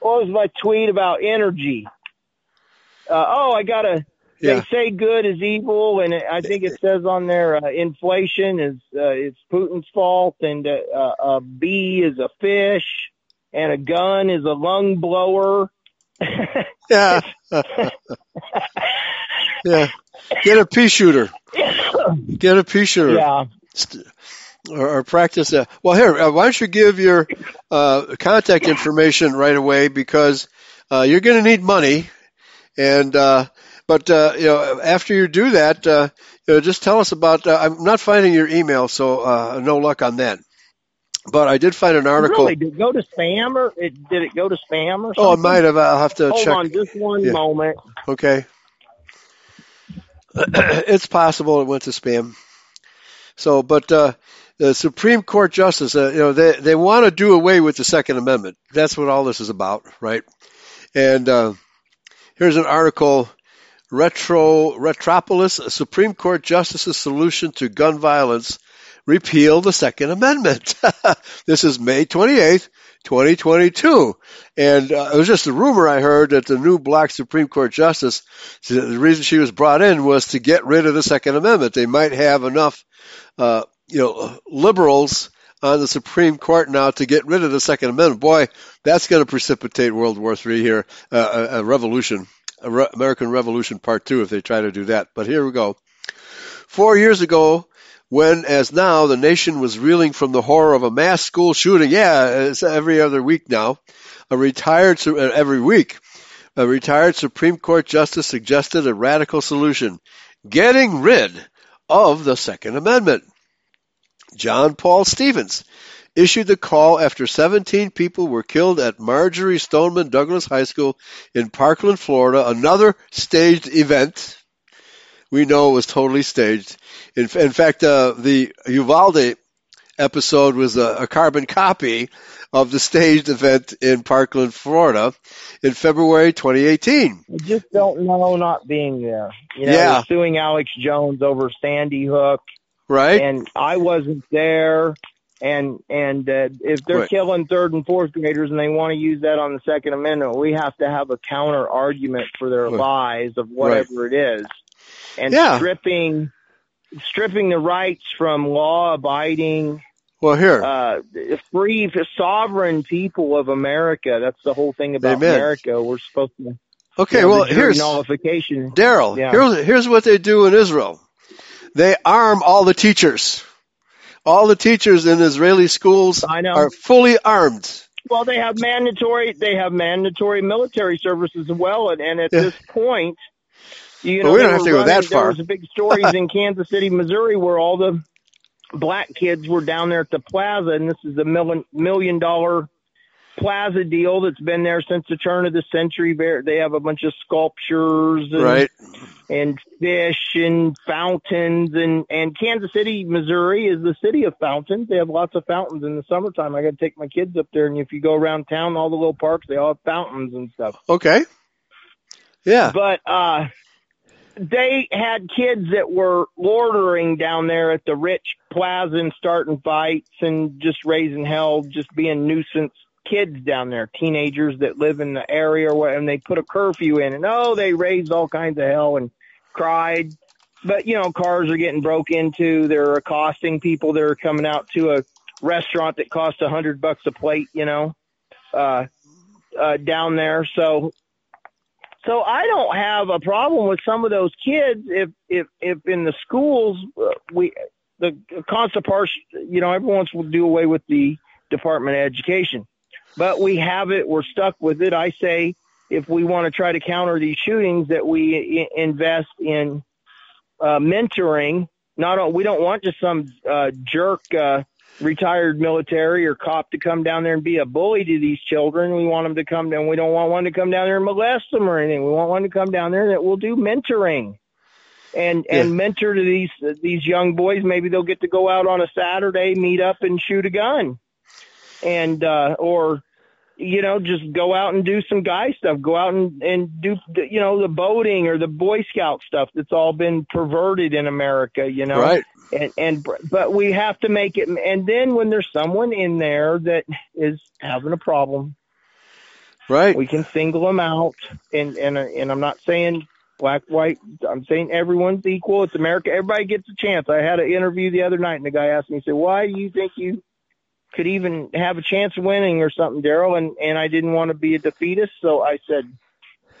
what was my tweet about energy? Uh, oh, I got a Yeah. they say good is evil, and I think it says on there uh, inflation is uh, it's Putin's fault, and uh, uh, a bee is a fish, and a gun is a lung blower. *laughs* Yeah. *laughs* yeah. Get a pea shooter. Get a pea shooter. yeah, Or, or practice that. Well, here, uh, why don't you give your uh, contact information right away because uh, you're going to need money, and uh, but uh, you know after you do that, uh, you know, just tell us about. Uh, I'm not finding your email, so uh, no luck on that. But I did find an article. really, did it go to spam or it, did it go to spam or something? Oh, it might have. I'll have to Hold check. on, just one Yeah. moment. Okay. *clears throat* it's possible it went to spam. So, but uh, the Supreme Court justice, uh, you know, they they want to do away with the Second Amendment. That's what all this is about, right? And uh, here's an article: Retro Retropolis, Supreme Court justice's solution to gun violence: repeal the Second Amendment. *laughs* this is May 28th. 2022. And uh, it was just a rumor I heard that the new black Supreme Court justice, the reason she was brought in was to get rid of the Second Amendment. They might have enough, uh, you know, liberals on the Supreme Court now to get rid of the Second Amendment. Boy, that's going to precipitate World War III here, uh, a, a revolution, American Revolution Part Two, if they try to do that. But here we go. Four years ago, when, as now, the nation was reeling from the horror of a mass school shooting. Yeah, it's every other week now. A retired, uh, every week, a retired Supreme Court justice suggested a radical solution. Getting rid of the Second Amendment. John Paul Stevens issued the call after 17 people were killed at Marjory Stoneman Douglas High School in Parkland, Florida, another staged event. We know it was totally staged. In, in fact, uh, the Uvalde episode was a, a carbon copy of the staged event in Parkland, Florida in February 2018. I just don't know not being there. You know, Yeah. suing Alex Jones over Sandy Hook, Right? and I wasn't there. And and uh, if they're Right. killing third and fourth graders and they want to use that on the Second Amendment, we have to have a counter argument for their Right. lies of whatever it is, and Yeah. stripping stripping the rights from law abiding well, here. uh, free, sovereign people of America. That's the whole thing about Amen. America. We're supposed to. okay, you know, well, here's nullification. Daryl. Yeah. Here's here's what they do in Israel. They arm all the teachers. All the teachers in Israeli schools are fully armed. Well, they have mandatory. They have mandatory military service as well, and, and at Yeah. this point, you know, we don't have to go that far. There was a big stories in *laughs* Kansas City, Missouri, where all the black kids were down there at the plaza, and this is a million million dollar plaza deal that's been there since the turn of the century. They have a bunch of sculptures and Right? and fish and fountains and and Kansas City, Missouri is the city of fountains. They have lots of fountains in the summertime. I got to take my kids up there, and if you go around town, all the little parks, they all have fountains and stuff. Okay. Yeah. But uh, they had kids that were loitering down there at the Rich Plaza and starting fights and just raising hell, just being nuisance kids down there, teenagers that live in the area, and they put a curfew in, and oh, they raised all kinds of hell and cried. But you know, cars are getting broke into. They're accosting people that are coming out to a restaurant that costs a hundred bucks a plate. You know, uh, uh, down there. So so I don't have a problem with some of those kids if if if in the schools uh, we the constant part you know everyone's to do away with the Department of Education, but we have it we're stuck with it. I say if we want to try to counter these shootings that we I- invest in uh, mentoring. Not we don't want just some uh, jerk. Uh, retired military or cop to come down there and be a bully to these children. We want them to come down. We don't want one to come down there and molest them or anything. We want one to come down there that will do mentoring and and mentor to these these young boys. Maybe they'll get to go out on a Saturday, meet up and shoot a gun, and uh, or you know just go out and do some guy stuff. Go out and and do you know the boating or the Boy Scout stuff that's all been perverted in America. You know, Right. and and but we have to make it and then when there's someone in there that is having a problem Right. we can single them out and and and I'm not saying black, white. I'm saying everyone's equal. It's America. Everybody gets a chance. I had an interview the other night, and the guy asked me, he said, "Why do you think you could even have a chance of winning or something, Daryl?" And and I didn't want to be a defeatist, so I said,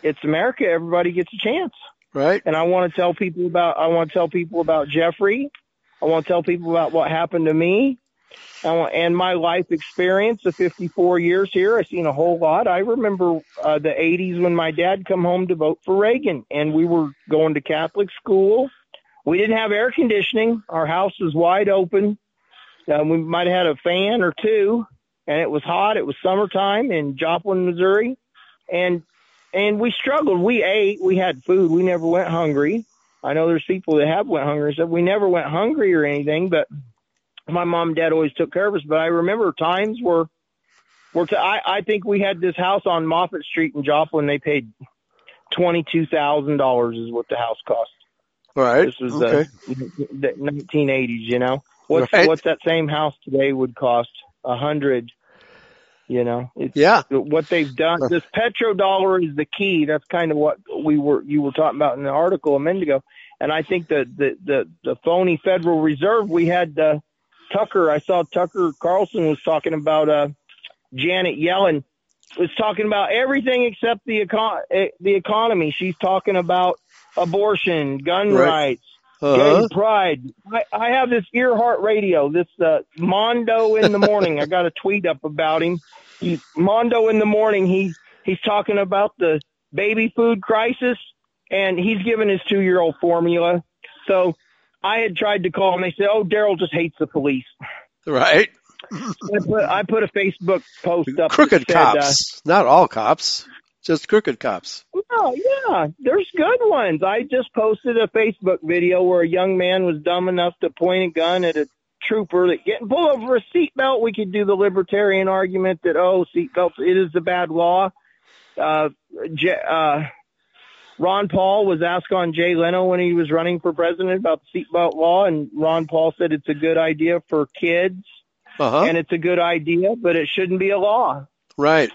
"It's America. Everybody gets a chance." Right. And I want to tell people about. I want to tell people about Jeffrey. I want to tell people about what happened to me. Want, and my life experience of 54 years here. I've seen a whole lot. I remember uh, the 80s when my dad come home to vote for Reagan, and we were going to Catholic school. We didn't have air conditioning. Our house was wide open. Uh, we might have had a fan or two, and it was hot. It was summertime in Joplin, Missouri, and and we struggled. We ate. We had food. We never went hungry. I know there's people that have went hungry. So we never went hungry or anything, but my mom and dad always took care of us. But I remember times where, I, I think we had this house on Moffett Street in Joplin. They paid twenty two thousand dollars is what the house cost. Right. This was okay. the, the 1980s. You know what's Right. what's that same house today would cost a hundred. You know, it's Yeah. what they've done. This petrodollar is the key. That's kind of what we were you were talking about in the article a minute ago. And I think the the the, the phony Federal Reserve. We had uh, Tucker. I saw Tucker Carlson was talking about uh, Janet Yellen was talking about everything except the econ- eh, the economy. She's talking about abortion, gun Right. rights, Uh-huh. Gay pride. I, I have this iHeartRadio, this uh, Mondo in the morning. I got a tweet up about him. He, Mondo in the morning. He he's talking about the baby food crisis, and he's giving his two year old formula. So I had tried to call him. They said, "Oh, Daryl just hates the police." Right. I put I put a Facebook post up. Crooked said, uh, cops. Not all cops. Just crooked cops. No, yeah, there's good ones. I just posted a Facebook video where a young man was dumb enough to point a gun at a trooper that getting pulled over a seatbelt. We could do the libertarian argument that oh, seatbelts it is a bad law. Uh, J- uh, Ron Paul was asked on Jay Leno when he was running for president about the seatbelt law, and Ron Paul said it's a good idea for kids Uh huh. and it's a good idea, but it shouldn't be a law. Right.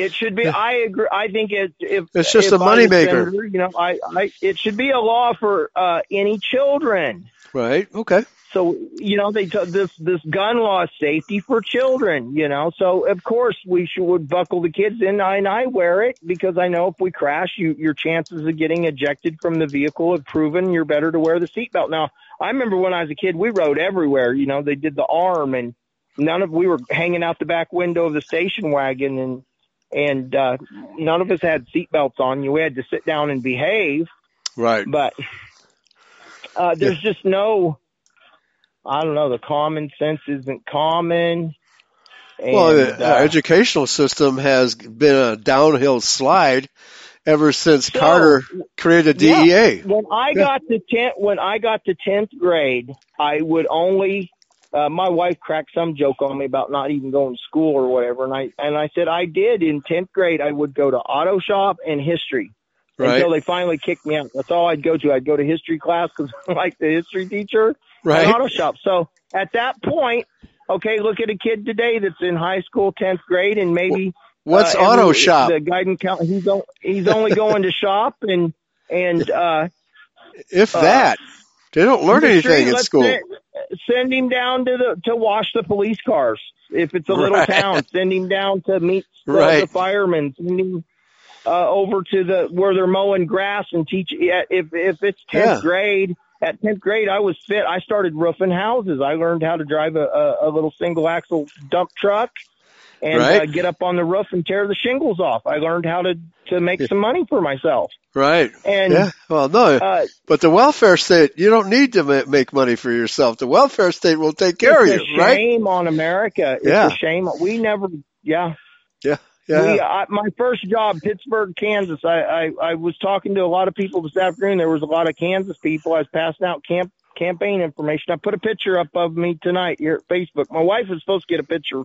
It should be. I agree. I think it. If It's just if a moneymaker. You know, I, I. It should be a law for uh, any children. Right. Okay. So you know, they t- this this gun law safety for children. You know, so of course we should would buckle the kids in, I, and I wear it because I know if we crash, you your chances of getting ejected from the vehicle have proven you're better to wear the seatbelt. Now, I remember when I was a kid, we rode everywhere. You know, they did the arm, and none of we were hanging out the back window of the station wagon, and and uh, none of us had seatbelts on. You we had to sit down and behave Right. but uh, there's just no, I don't know, the common sense isn't common. And, Well, the uh, educational system has been a downhill slide ever since So, Carter created E yeah. DEA. when I Yeah. got to tenth, when I got to tenth grade, I would only. Uh, my wife cracked some joke on me about not even going to school or whatever, and I and I said I did in tenth grade. I would go to auto shop and history Right. until they finally kicked me out. That's all I'd go to. I'd go to history class because *laughs* I like the history teacher. and Right. auto shop. So at that point, okay, look at a kid today that's in high school, tenth grade, and maybe What's uh, auto every- shop? The guidance count. He's o- he's only going to shop and and uh, if uh, that. They don't learn anything in school. Send, send him down to the to wash the police cars. If it's a little Right. town, send him down to meet the, Right. the firemen. Send him uh, over to the where they're mowing grass and teach. Yeah, if if it's tenth Yeah. grade, at tenth grade, I was fit. I started roofing houses. I learned how to drive a, a, a little single axle dump truck and Right. uh, get up on the roof and tear the shingles off. I learned how to to make some money for myself. Right. And Yeah. Well, no. uh, but the welfare state, you don't need to ma- make money for yourself. The welfare state will take care of you, right? shame on America. It's Yeah. a shame. We never, yeah. Yeah. Yeah. We, I, my first job, Pittsburgh, Kansas. I, I, I was talking to a lot of people this afternoon. There was a lot of Kansas people. I was passing out camp campaign information. I put a picture up of me tonight here at Facebook. My wife was supposed to get a picture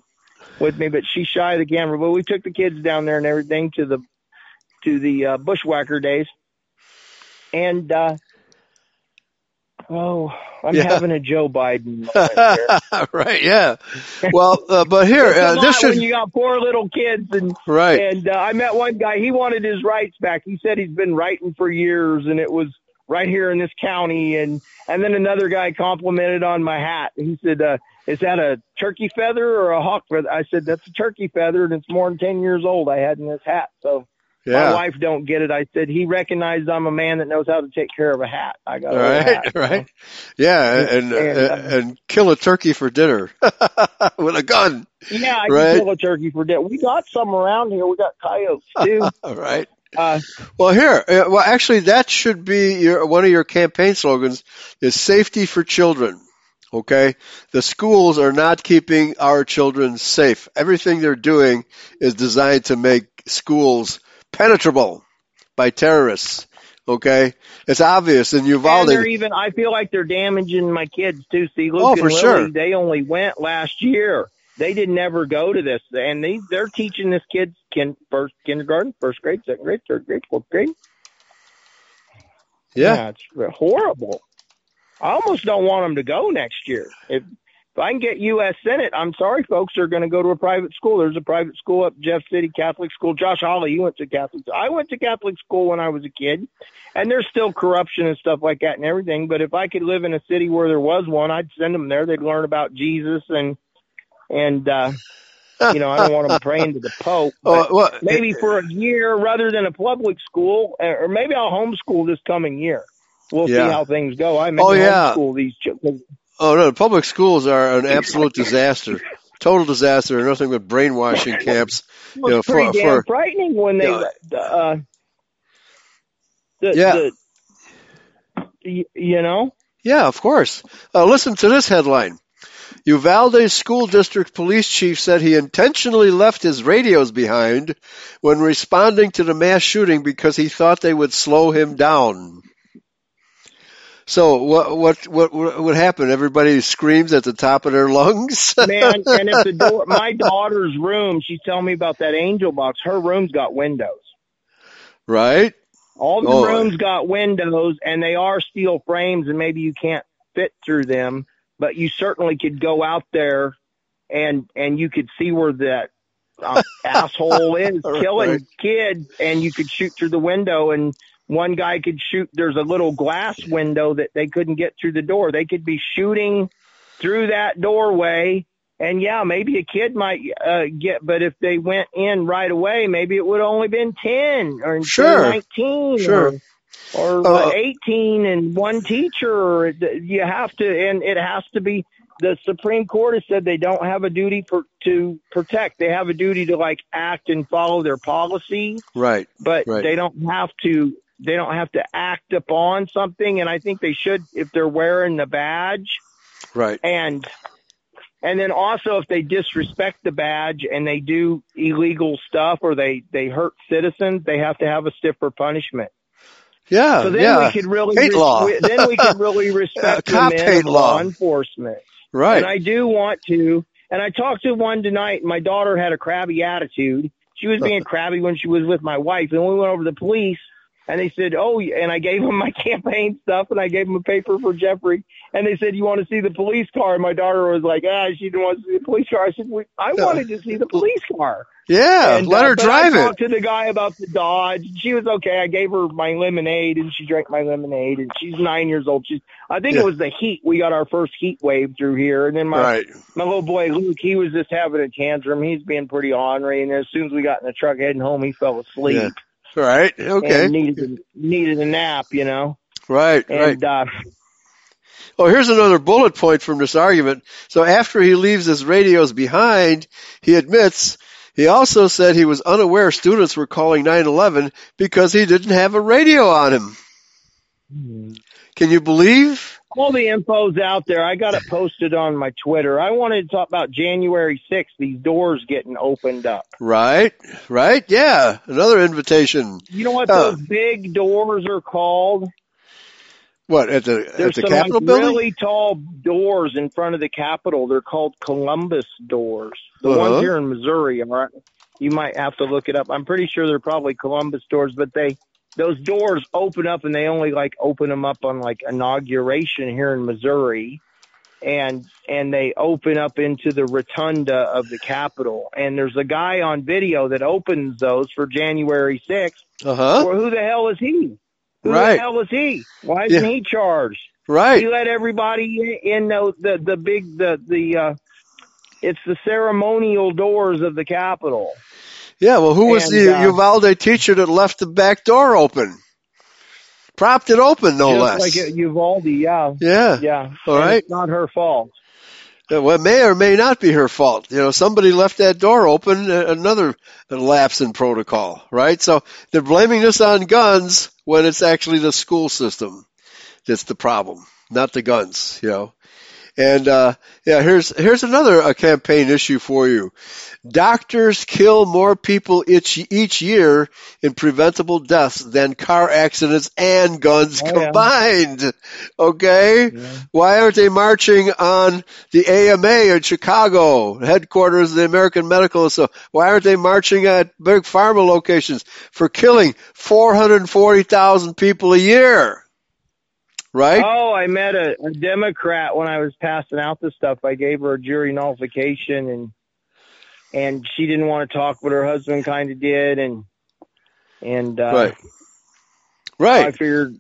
with me, but she's shy of the camera. But we took the kids down there and everything to the to the uh, bushwhacker days, and uh, Oh, I'm Yeah. having a Joe Biden *laughs* right? Yeah. Well, uh, but *laughs* here, uh, this when should you got poor little kids and right. and uh, I met one guy. He wanted his rights back. He said he's been writing for years, and it was right here in this county. And and then another guy complimented on my hat. He said, uh, "Is that a turkey feather or a hawk feather?" I said, "That's a turkey feather, and it's more than ten years old. I had in this hat." So my wife don't get it. I said he recognized I'm a man that knows how to take care of a hat. I got Right, hat, right. Yeah, and And, and, uh, and kill a turkey for dinner *laughs* with a gun. Yeah, I Right. can kill a turkey for dinner. We got some around here. We got coyotes too. All *laughs* right. Uh, Well, here, uh, well, actually, that should be your one of your campaign slogans: is safety for children. Okay, the schools are not keeping our children safe. Everything they're doing is designed to make schools penetrable by terrorists. Okay, it's obvious in and Uvalde. they're even. I feel like they're damaging my kids too. See, Luke Oh, and for Lily, sure. they only went last year. They didn't ever go to this, and they they're teaching this kids kin, first kindergarten, first grade, second grade, third grade, fourth grade. yeah, it's horrible. I almost don't want them to go next year. If if I can get U.S. Senate, I'm sorry, folks, they're going to go to a private school. There's a private school up Jeff City Catholic School. Josh Hawley, you went to Catholic. I went to Catholic school when I was a kid, and there's still corruption and stuff like that and everything. But if I could live in a city where there was one, I'd send them there. They'd learn about Jesus and and uh, you know I don't want them praying to the Pope. *laughs* But Oh, well, maybe for a year rather than a public school, or maybe I'll homeschool this coming year. We'll Yeah. see how things go. I may Oh, yeah. homeschool these children. Oh no, public schools are an absolute disaster, total disaster. Nothing but brainwashing camps. *laughs* It You know, pretty for- damn for- frightening when they, Yeah. uh, the, Yeah. the, you know, Yeah, of course. Uh, listen to this headline. Uvalde School District Police Chief said he intentionally left his radios behind when responding to the mass shooting because he thought they would slow him down. So what what what what happened? Everybody screams at the top of their lungs. *laughs* man. and if the door, my daughter's room, she's telling me about that angel box. Her room's got windows. right? All the Oh. rooms got windows, and they are steel frames, and maybe you can't fit through them, but you certainly could go out there, and and you could see where that uh, *laughs* asshole is killing Right. kids, and you could shoot through the window, and one guy could shoot. There's a little glass window that they couldn't get through the door. They could be shooting through that doorway. And yeah, maybe a kid might uh, get, but if they went in right away, maybe it would only been 10 or Sure. 19 Sure. or, or Uh, 18 and one teacher. You have to, and it has to be, the Supreme Court has said they don't have a duty for, to protect. They have a duty to like act and follow their policy, Right. but Right. they don't have to, they don't have to act upon something. And I think they should if they're wearing the badge Right. and and then also if they disrespect the badge and they do illegal stuff or they they hurt citizens they have to have a stiffer punishment Yeah. so then yeah. we could really Hate res- law. then we could really *laughs* respect the men law. law enforcement right. and I do want to. And I talked to one tonight. and My daughter had a crabby attitude. She was uh-huh. being crabby when she was with my wife. And we went over to the police and they said, Oh, and I gave them my *laughs* campaign stuff and I gave them a paper for Jeffrey. And they said, You want to see the police car? And my daughter was like, Ah, she didn't want to see the police car. I said, "We- I wanted to see the police car. yeah. And, let uh, her drive I it. talked to the guy about the Dodge. She was okay. I gave her my lemonade, and she drank my lemonade. And she's nine years old. She's. I think Yeah. it was the heat. We got our first heat wave through here, and then my Right. my little boy Luke, he was just having a tantrum. He's being pretty ornery, and as soon as we got in the truck heading home, he fell asleep Yeah. Right. Okay. needed a, needed a nap. You know, Right. Right. and uh, Oh, here's another bullet point from this argument. So after he leaves his radios behind, he admits he also said he was unaware students were calling 911 because he didn't have a radio on him. Can you believe? All the info's out there. I got it posted on my Twitter. I wanted to talk about January sixth. These doors getting opened up. Right, right, yeah. Another invitation. You know what Uh, those big doors are called? What at the at the some Capitol like building? really tall doors in front of the Capitol. They're called Columbus doors. The Uh-huh. ones here in Missouri are. You might have to look it up. I'm pretty sure they're probably Columbus doors, but they those doors open up and they only like open them up on like inauguration here in Missouri and and they open up into the rotunda of the Capitol and there's a guy on video that opens those for January 6th Uh huh. well who the hell is he who Right. the hell is he why isn't Yeah. he charged Right. he let everybody in, in the, the the big the the uh it's the ceremonial doors of the Capitol Yeah. Well, who was And, the uh, Uvalde teacher that left the back door open? Propped it open, no less. like at Uvalde yeah yeah. yeah All right. it's not her fault Well, it may or may not be her fault. You know, somebody left that door open, uh, another lapse in protocol, right? So they're blaming this on guns when it's actually the school system that's the problem, not the guns, you know. And, uh, yeah, here's, here's another uh, campaign issue for you. Doctors kill more people each, each year in preventable deaths than car accidents and guns Oh, yeah. combined. Okay? Yeah. Why aren't they marching on the AMA in Chicago, headquarters of the American Medical Association? Why aren't they marching at big pharma locations for killing 440,000 people a year? Right? Oh, I met a, a Democrat when I was passing out the stuff. I gave her a jury nullification, and and she didn't want to talk, but her husband kind of did, and and uh, right. I figured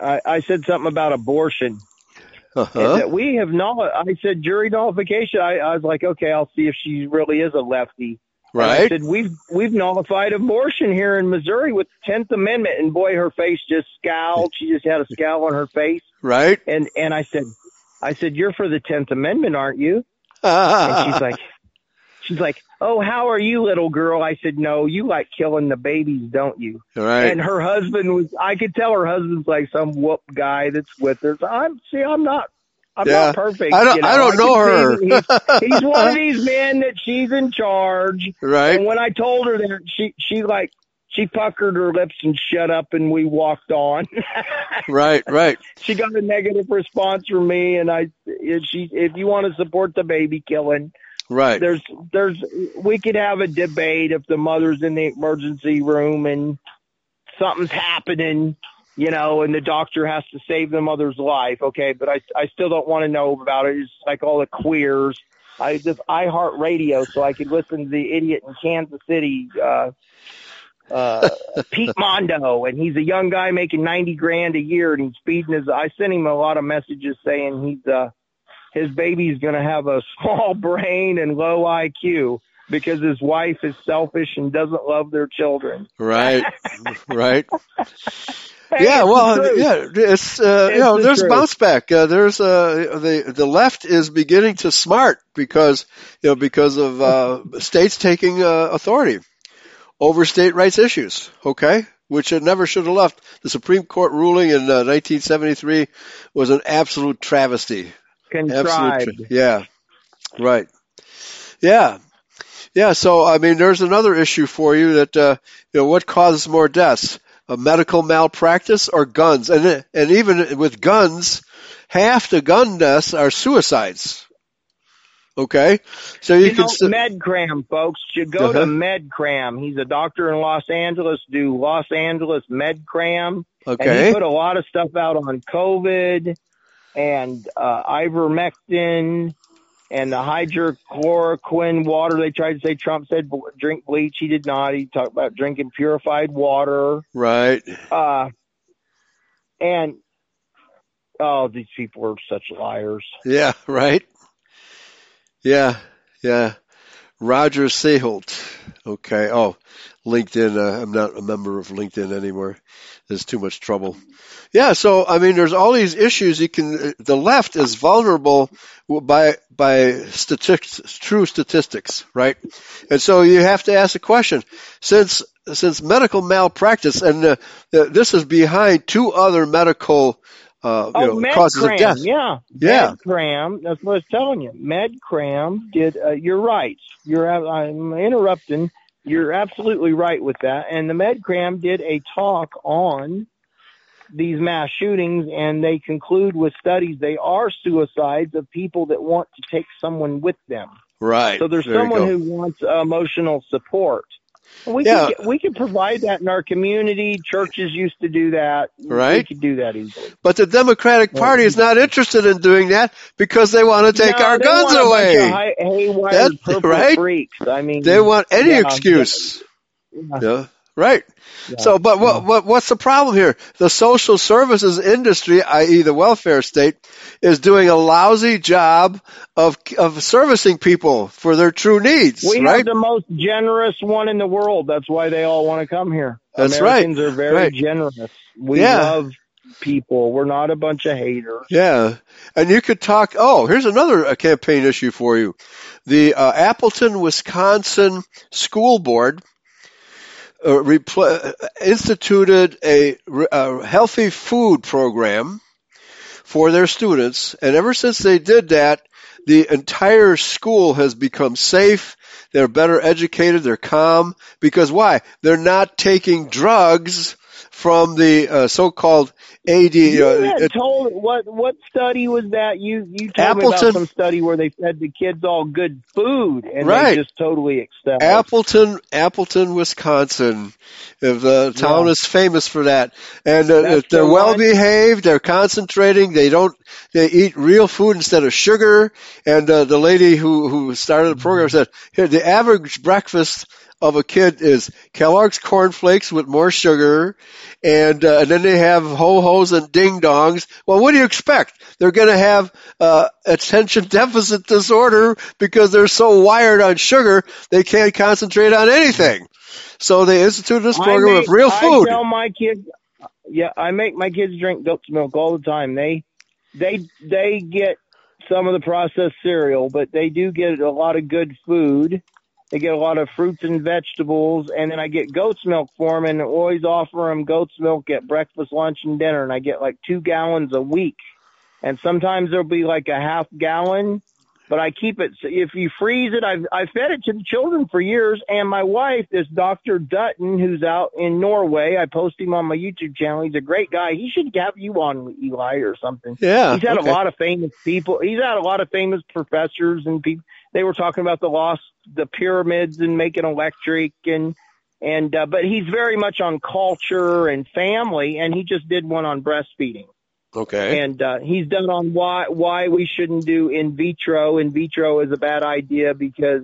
I, I said something about abortion. Uh-huh. that we have not. I said jury nullification. I, I was like, okay, I'll see if she really is a lefty. And I Right. said we've we've nullified abortion here in Missouri with the Tenth Amendment, and boy, her face just scowled. She just had a scowl on her face. Right. And and I said, I said, you're for the Tenth Amendment, aren't you? And she's *laughs* like, she's like, oh, how are you, little girl? I said, no, you like killing the babies, don't you? right. And her husband was, I could tell her husband's like some whoop guy that's with her. So I'm, see, I'm not. I'm Yeah. not perfect. I don't- you know? I don't know her. He's, he's *laughs* one of these men that she's in charge. right. And when I told her that, she she like she puckered her lips and shut up, and we walked on. *laughs* Right. Right. she got a negative response from me, and I if she if you want to support the baby killing, Right. there's there's we could have a debate if the mother's in the emergency room and something's happening, you know, and the doctor has to save the mother's life. Okay, but I I still don't want to know about it. It's like all the queers. I just iHeartRadio so I could listen to the idiot in Kansas City. uh uh *laughs* Pete Mondo and he's a young guy making 90 grand a year and he's feeding his I sent him a lot of messages saying he's uh his baby's going to have a *laughs* small brain and low IQ because his wife is selfish and doesn't love their children. Right. *laughs* Right. Yeah, well, truth. yeah, it's uh, It's you know, the there's truth. bounce back. Uh, there's uh, the the left is beginning to smart because you know because of uh, states taking uh, authority over state rights issues. Okay, which it never should have left. The Supreme Court ruling in uh, 1973 was an absolute travesty. Contrived. Absolute, tra- yeah, right, yeah, yeah. So I mean, there's another issue for you that uh, you know what causes more deaths, medical malpractice or guns, and and even with guns, half the gun deaths are suicides. Okay, so you, You can know, st- MedCram, folks. You go to Uh-huh. MedCram. He's a doctor in Los Angeles. Do Los Angeles MedCram. And okay, he put a lot of stuff out on COVID and uh, ivermectin and the hydrochloroquine water. They tried to say Trump said drink bleach. He did not. He talked about drinking purified water. right, Uh, and oh, these people are such liars. yeah, right, yeah, yeah. Roger Seheult. Okay. Oh, LinkedIn. Uh, I'm not a member of LinkedIn anymore. There's too much trouble. Yeah. So I mean, there's all these issues. You can. The left is vulnerable by by statistics, true statistics, right? And so you have to ask the question: since since medical malpractice, and uh, uh, this is behind two other medical uh, you Oh, know, causes of death. yeah, Yeah. MedCram. That's what I was telling you. MedCram did. Uh, you're right. You're. I'm interrupting. You're absolutely right with that. And the MedCram did a talk on these mass shootings, and they conclude with studies they are suicides of people that want to take someone with them. Right. So there's There someone who wants emotional support. We Yeah. could we could provide that in our community. Churches used to do that. Right, We Right. could do that easily. But the Democratic Party is not interested in doing that because they want to take No, our they guns want a bunch away. of hay- haywire That's purple right. freaks. I mean, They want any yeah, excuse. yeah. Yeah. Right. Yeah. So, but what, what what's the problem here? The social services industry, i.e., the welfare state, is doing a lousy job of of servicing people for their true needs. We right? have the most generous one in the world. That's why they all want to come here. That's right. Americans are very Right. generous. We Yeah. love people. We're not a bunch of haters. Yeah, and you could talk. Oh, here's another uh, campaign issue for you: the uh, Appleton, Wisconsin School Board repl- instituted a, a healthy food program for their students, and ever since they did that, the entire school has become safe. They're better educated. They're calm because why? They're not taking drugs from the uh, so-called AD. You You know, had it- told what what study was that? You you told me Appleton- about some study where they fed the kids all good food and Right. they just totally accept. Appleton, Appleton, Wisconsin. If the town Yeah. is famous for that, and uh, That's they're the well one. behaved. They're concentrating. They don't. They eat real food instead of sugar. And uh, the lady who who started the program said, "Here, the average breakfast." Of a kid is Kellogg's cornflakes with more sugar, and uh, and then they have ho hos and ding dongs. Well, what do you expect? They're going to have uh, attention deficit disorder because they're so wired on sugar they can't concentrate on anything. So they instituted this program make- of real I food. tell my kids, yeah, I make my kids drink goat's milk all the time. They they they get some of the processed cereal, but they do get a lot of good food. They get a lot of fruits and vegetables, and then I get goat's milk for them, and always offer them goat's milk at breakfast, lunch, and dinner, and I get like two gallons a week. And sometimes there'll be like a half gallon, but I keep it. so If you freeze it, I've I fed it to the children for years, and my wife, this Doctor Dutton, who's out in Norway, I post him on my YouTube channel. He's a great guy. He should have you on Eli or something. yeah, He's had okay. a lot of famous people. He's had a lot of famous professors and people. They were talking about the lost, the pyramids and making electric and and uh, but he's very much on culture and family. And he just did one on breastfeeding Okay. and uh, he's done on why why we shouldn't do in vitro. In vitro is a bad idea because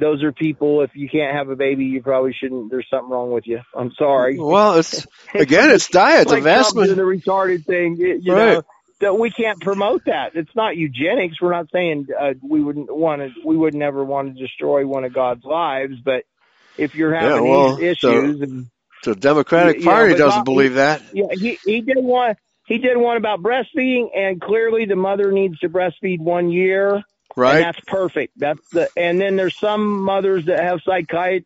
those are people. If you can't have a baby, you probably shouldn't. There's something wrong with you. I'm sorry. Well, it's again, it's diet. *laughs* It's The like vast Trump ma- the retarded thing. You Right. know we can't promote that. It's not eugenics. We're not saying uh, we wouldn't want to. We would never want to destroy one of God's lives, but if you're having Yeah, well, these so- issues and the Democratic Party but doesn't not- believe that. yeah, he he did one. He did one about breastfeeding, and clearly the mother needs to breastfeed one year, and Right. that's perfect. That's the. And then there's some mothers that have psychi-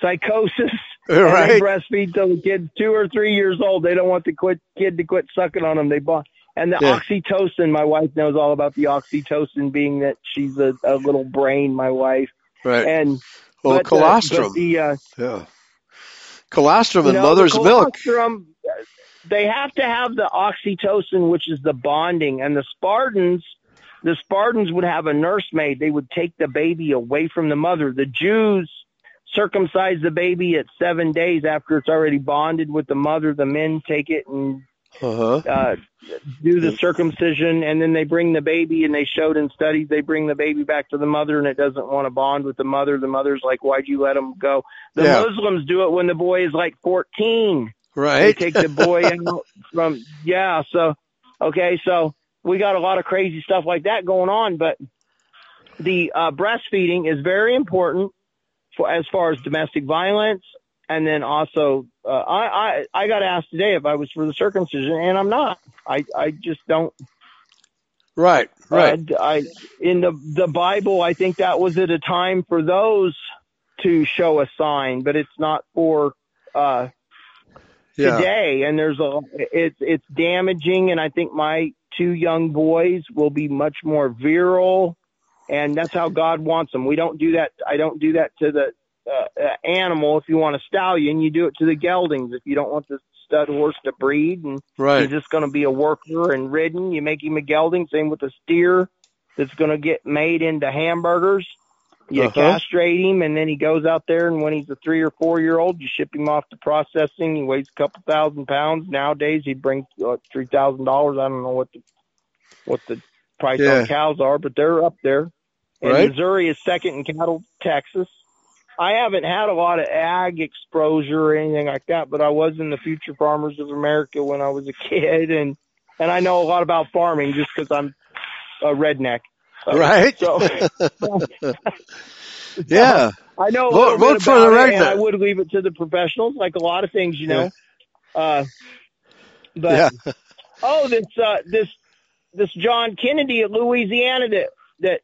psychosis, *laughs* and they Right. breastfeed till the kid's two or three years old. They don't want the quit, kid to quit sucking on them. They bought. And the Yeah. oxytocin, my wife knows all about the oxytocin, being that she's a, a little brain, my wife, Right. and Well, but, uh, colostrum. but the uh, yeah. Colostrum know, mother's the milk. colostrum, They have to have the oxytocin, which is the bonding. And the Spartans, the Spartans would have a nursemaid. They would take the baby away from the mother. The Jews circumcise the baby at seven days after it's already bonded with the mother. The men take it and Uh-huh. uh, do the circumcision, and then they bring the baby. And they showed in studies they bring the baby back to the mother, and it doesn't want to bond with the mother. The mother's like, "Why'd you let him go?" The Yeah. Muslims do it when the boy is like fourteen. Right. They take the boy *laughs* out from yeah. So okay, so we got a lot of crazy stuff like that going on, but the uh, breastfeeding is very important for as far as domestic violence, and then also uh, I, I I got asked today if I was for the circumcision, and I'm not. I I just don't. right. Right. Uh, I in the the Bible, I think that was at a time for those to show a sign, but it's not for. uh yeah. today and there's a it's it's damaging and i think my two young boys will be much more virile and that's how god wants them we don't do that i don't do that to the uh, uh, animal if you want a stallion you do it to the geldings if you don't want the stud horse to breed and Right. he's just going to be a worker and ridden you make him a gelding same with the steer that's going to get made into hamburgers You Uh-huh. castrate him, and then he goes out there, and when he's a three or four year old, you ship him off to processing. He weighs a couple thousand pounds. Nowadays, he'd bring uh, three thousand dollars. I don't know what the what the price Yeah. on cows are, but they're up there. And Right. Missouri is second in cattle. Texas. I haven't had a lot of ag exposure or anything like that, but I was in the Future Farmers of America when I was a kid, and and I know a lot about farming just because I'm a redneck. So- Right? So *laughs* *laughs* yeah. I know Vote- vote for the redneck. I would leave it to the professionals, like a lot of things, you know. Uh, but Yeah. *laughs* oh, this uh, this this John Kennedy at Louisiana that that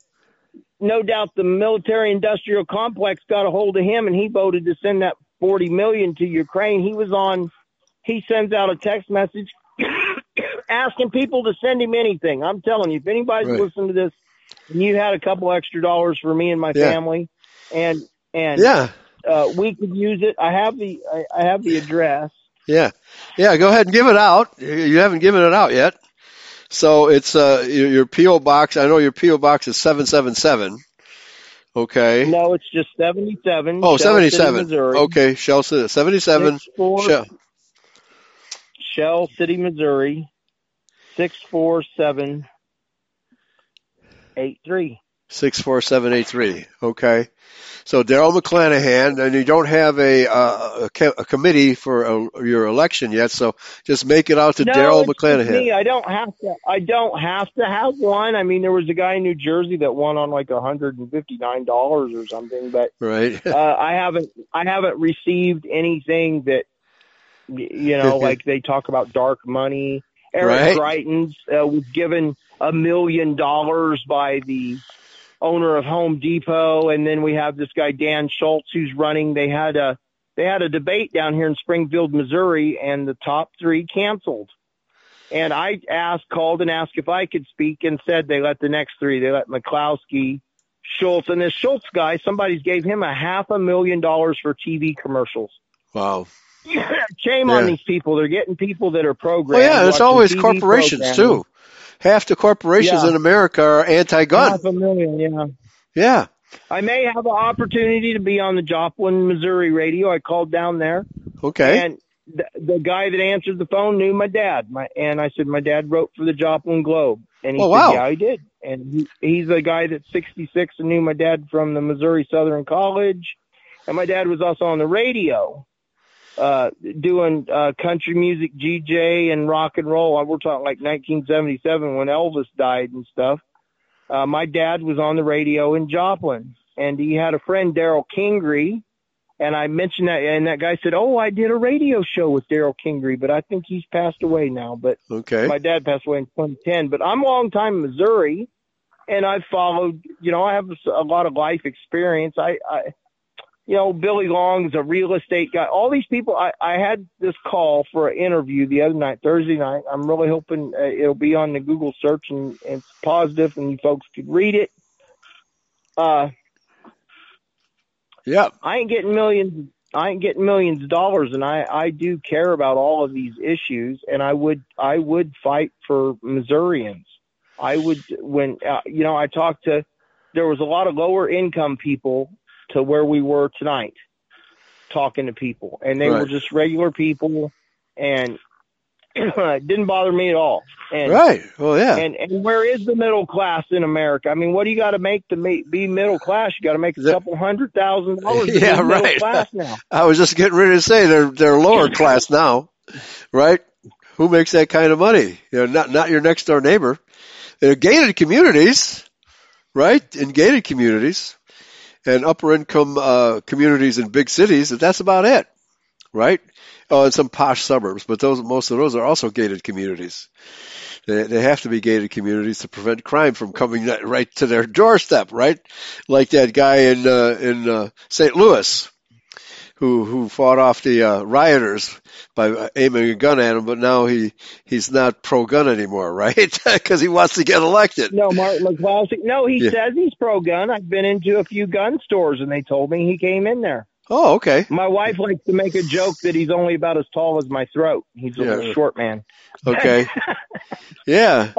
no doubt the military industrial complex got a hold of him, and he voted to send that forty million to Ukraine. He was on. He sends out a text message *coughs* asking people to send him anything. I'm telling you, if anybody's Right. listening to this, and you had a couple extra dollars for me and my Yeah. family, and and Yeah. uh, we could use it. I have the I, I have the address. Yeah. Yeah. Go ahead and give it out. You haven't given it out yet. So it's uh your, your PO box. I know your PO box is seven seven seven. Okay. No, it's just seventy seven. oh, 77. Missouri. Okay. Shell City, 77. Shell. Shell City, Missouri. Six four seven eight three. 64783. Okay. So Daryl McClanahan, and you don't have a, uh, a, a committee for uh your election yet, so just make it out to no, Daryl it's just me. McClanahan. I don't have to. I don't have to have one. I mean, there was a guy in New Jersey that won on like a hundred and fifty nine dollars or something, but Right. uh, I haven't I haven't received anything that you know *laughs* like they talk about dark money. Eric Greitens uh, was given a million dollars by the owner of Home Depot, and then we have this guy Dan Schultz who's running. They had a they had a debate down here in Springfield, Missouri, and the top three canceled. And I asked, called and asked if I could speak, and said they let the next three. They let McCloskey, Schultz, and this Schultz guy. Somebody's gave him a half a million dollars for TV commercials. Wow. *laughs* Shame on these people. They're getting people that are Well, programmed. yeah, it's always TV corporations too. Half the corporations Yeah. in America are anti-gun. Half a million, yeah. Yeah. I may have an opportunity to be on the Joplin, Missouri radio. I called down there, Okay. and the, the guy that answered the phone knew my dad. My and I said my dad wrote for the Joplin Globe, and he Oh, said, wow. "Yeah, he did." And he, he's the guy that's 66 and knew my dad from the Missouri Southern College, and my dad was also on the radio, uh, doing uh, country music, GJ, and rock and roll. I we're talking like 1977 when Elvis died and stuff uh, my dad was on the radio in Joplin, and he had a friend, Daryl Kingery, and I mentioned that, and that guy said, "Oh, I did a radio show with Daryl Kingery, but I think he's passed away now." But Okay. my dad passed away in 2010. But I'm a long time Missouri, and I've followed. You know, I have a lot of life experience. I, I you know, Billy Long's a real estate guy. All these people. I, I had this call for an interview the other night, Thursday night. I'm really hoping uh, it'll be on the Google search and, and it's positive, and you folks could read it. Uh, Yeah. I ain't getting millions. I ain't getting millions of dollars, and I I do care about all of these issues, and I would I would fight for Missourians. I would when uh, you know I talked to there was a lot of lower income people to where we were tonight talking to people, and they were just regular people, and *clears throat* it didn't bother me at all. And Right. Well, yeah. and and where is the middle class in America? I mean, what do you got to make to make, be middle class? You got to make a couple hundred thousand dollars *laughs* Yeah, right. class now. *laughs* I was just getting ready to say they're they're lower *laughs* class now, right? Who makes that kind of money? You know, not not your next door neighbor. In gated communities, right? In gated communities and upper income uh, communities in big cities, that's about it, right? Oh, and some posh suburbs, but those most of those are also gated communities. They they have to be gated communities to prevent crime from coming right to their doorstep, right? Like that guy in uh, in uh, St. Louis who who fought off the uh, rioters by uh, aiming a gun at him, but now he he's not pro gun anymore, *laughs* right? Because he wants to get elected. No, Martin McCloskey. No, he Yeah. says he's pro gun. I've been into a few gun stores, and they told me he came in there. Oh, okay. My wife likes to make a joke that he's only about as tall as my throat. He's a Yeah. little short man. Okay. *laughs* Yeah.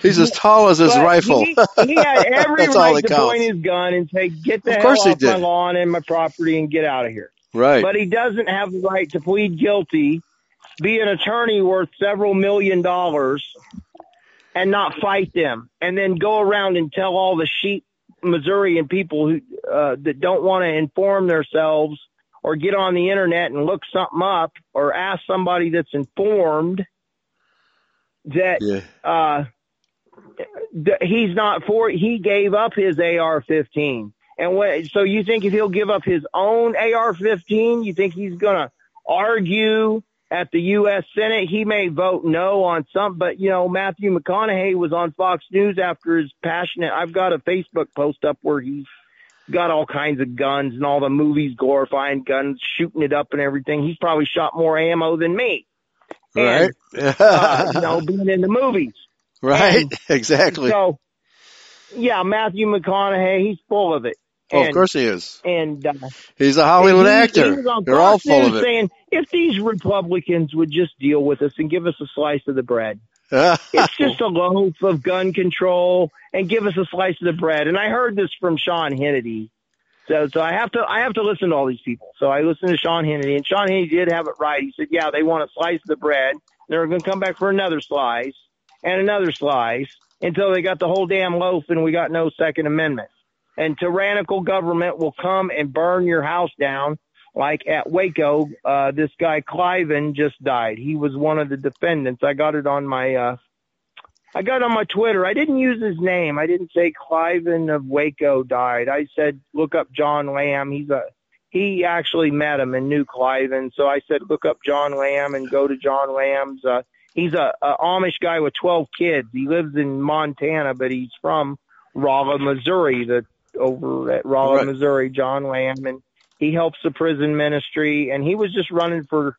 He's as tall as his But rifle. He, he had *laughs* every right to counts. point his gun and say, "Get the Of hell off my lawn and my property and get out of here." Right. But he doesn't have the right to plead guilty, be an attorney worth several million dollars, and not fight them, and then go around and tell all the sheep Missourian people who uh, that don't want to inform themselves or get on the internet and look something up or ask somebody that's informed that yeah. uh, th- he's not for. He gave up his AR-15, and what? So you think if he'll give up his own AR-15, you think he's gonna argue at the U.S. Senate? He may vote no on some, but you know Matthew McConaughey was on Fox News after his passionate. I've got a Facebook post up where he's got all kinds of guns and all the movies glorifying guns, shooting it up and everything. He's probably shot more ammo than me. Right. And, uh, you know, *laughs* being in the movies. right. *laughs* Exactly. So, yeah, Matthew McConaughey, he's full of it. Oh, And, of course he is. And uh, He's a Hollywood he- actor. They're all full of it. Saying if these Republicans would just deal with us and give us a slice of the bread, *laughs* it's just a loaf of gun control and give us a slice of the bread. And I heard this from Sean Hannity. So, so I have to, I have to listen to all these people. So I listened to Sean Hannity and Sean Hannity did have it right. He said, yeah, they want a slice of the bread. They're going to come back for another slice and another slice until they got the whole damn loaf and we got no second amendment. And tyrannical government will come and burn your house down. Like at Waco, uh, this guy Cliven just died. He was one of the defendants. I got it on my, uh, I got on my Twitter. I didn't use his name. I didn't say Cliven of Waco died. I said, look up John Lamb. He's a, he actually met him and knew Cliven. So I said, look up John Lamb and go to John Lamb's, uh, he's a, a Amish guy with 12 kids. He lives in Montana, but he's from Rolla, Missouri, the, over at Rolla, Right. Missouri, John Lamb. And he helps the prison ministry and he was just running for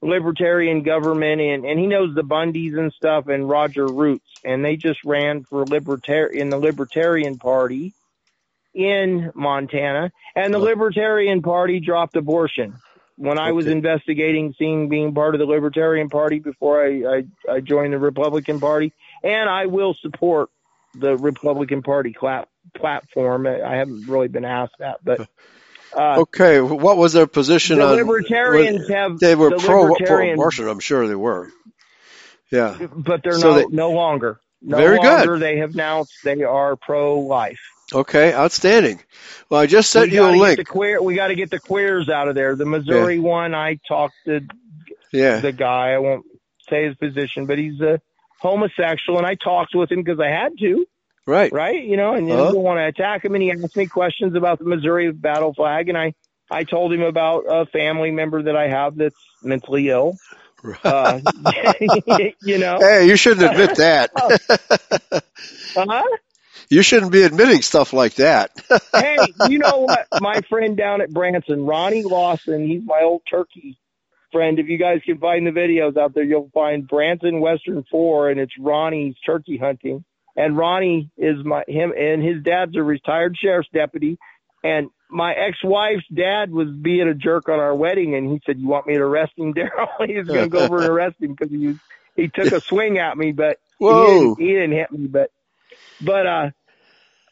libertarian government and, and he knows the Bundys and stuff and Roger Roots and they just ran for libertar in the Libertarian Party in Montana and the. Libertarian Party dropped abortion. When I was investigating seeing being part of the Libertarian Party before I, I, I joined the Republican Party and I will support the Republican Party clap, platform. I haven't really been asked that, but uh, okay. What was their position the on? libertarians have They were the pro, pro abortion. I'm sure they were. Yeah. but they're So no they- no longer. No Very good. They have announced they are pro life. Okay. Outstanding. Well, I just sent you a link. the queer. We got to get the queers out of there. The Missouri one, I talked to Yeah. the guy. I won't say his position, but he's a homosexual, and I talked with him because I had to. Right. right? You know, and you Uh-huh. don't want to attack him. And he asked me questions about the Missouri battle flag, and I, I told him about a family member that I have that's mentally ill. Uh, *laughs* you know, Hey, you shouldn't admit that. *laughs* uh-huh. you shouldn't be admitting stuff like that. *laughs* hey, you know what? My friend down at Branson, Ronnie Lawson, he's my old turkey friend. If you guys can find the videos out there, you'll find Branson Western Four, and it's Ronnie's turkey hunting. And Ronnie is my him, and his dad's a retired sheriff's deputy. And my ex-wife's dad was being a jerk on our wedding, and he said, "You want me to arrest him, *laughs* Daryl?" He's going to go over and arrest him because he was, he took a swing at me, but he didn't, he didn't hit me. But but uh,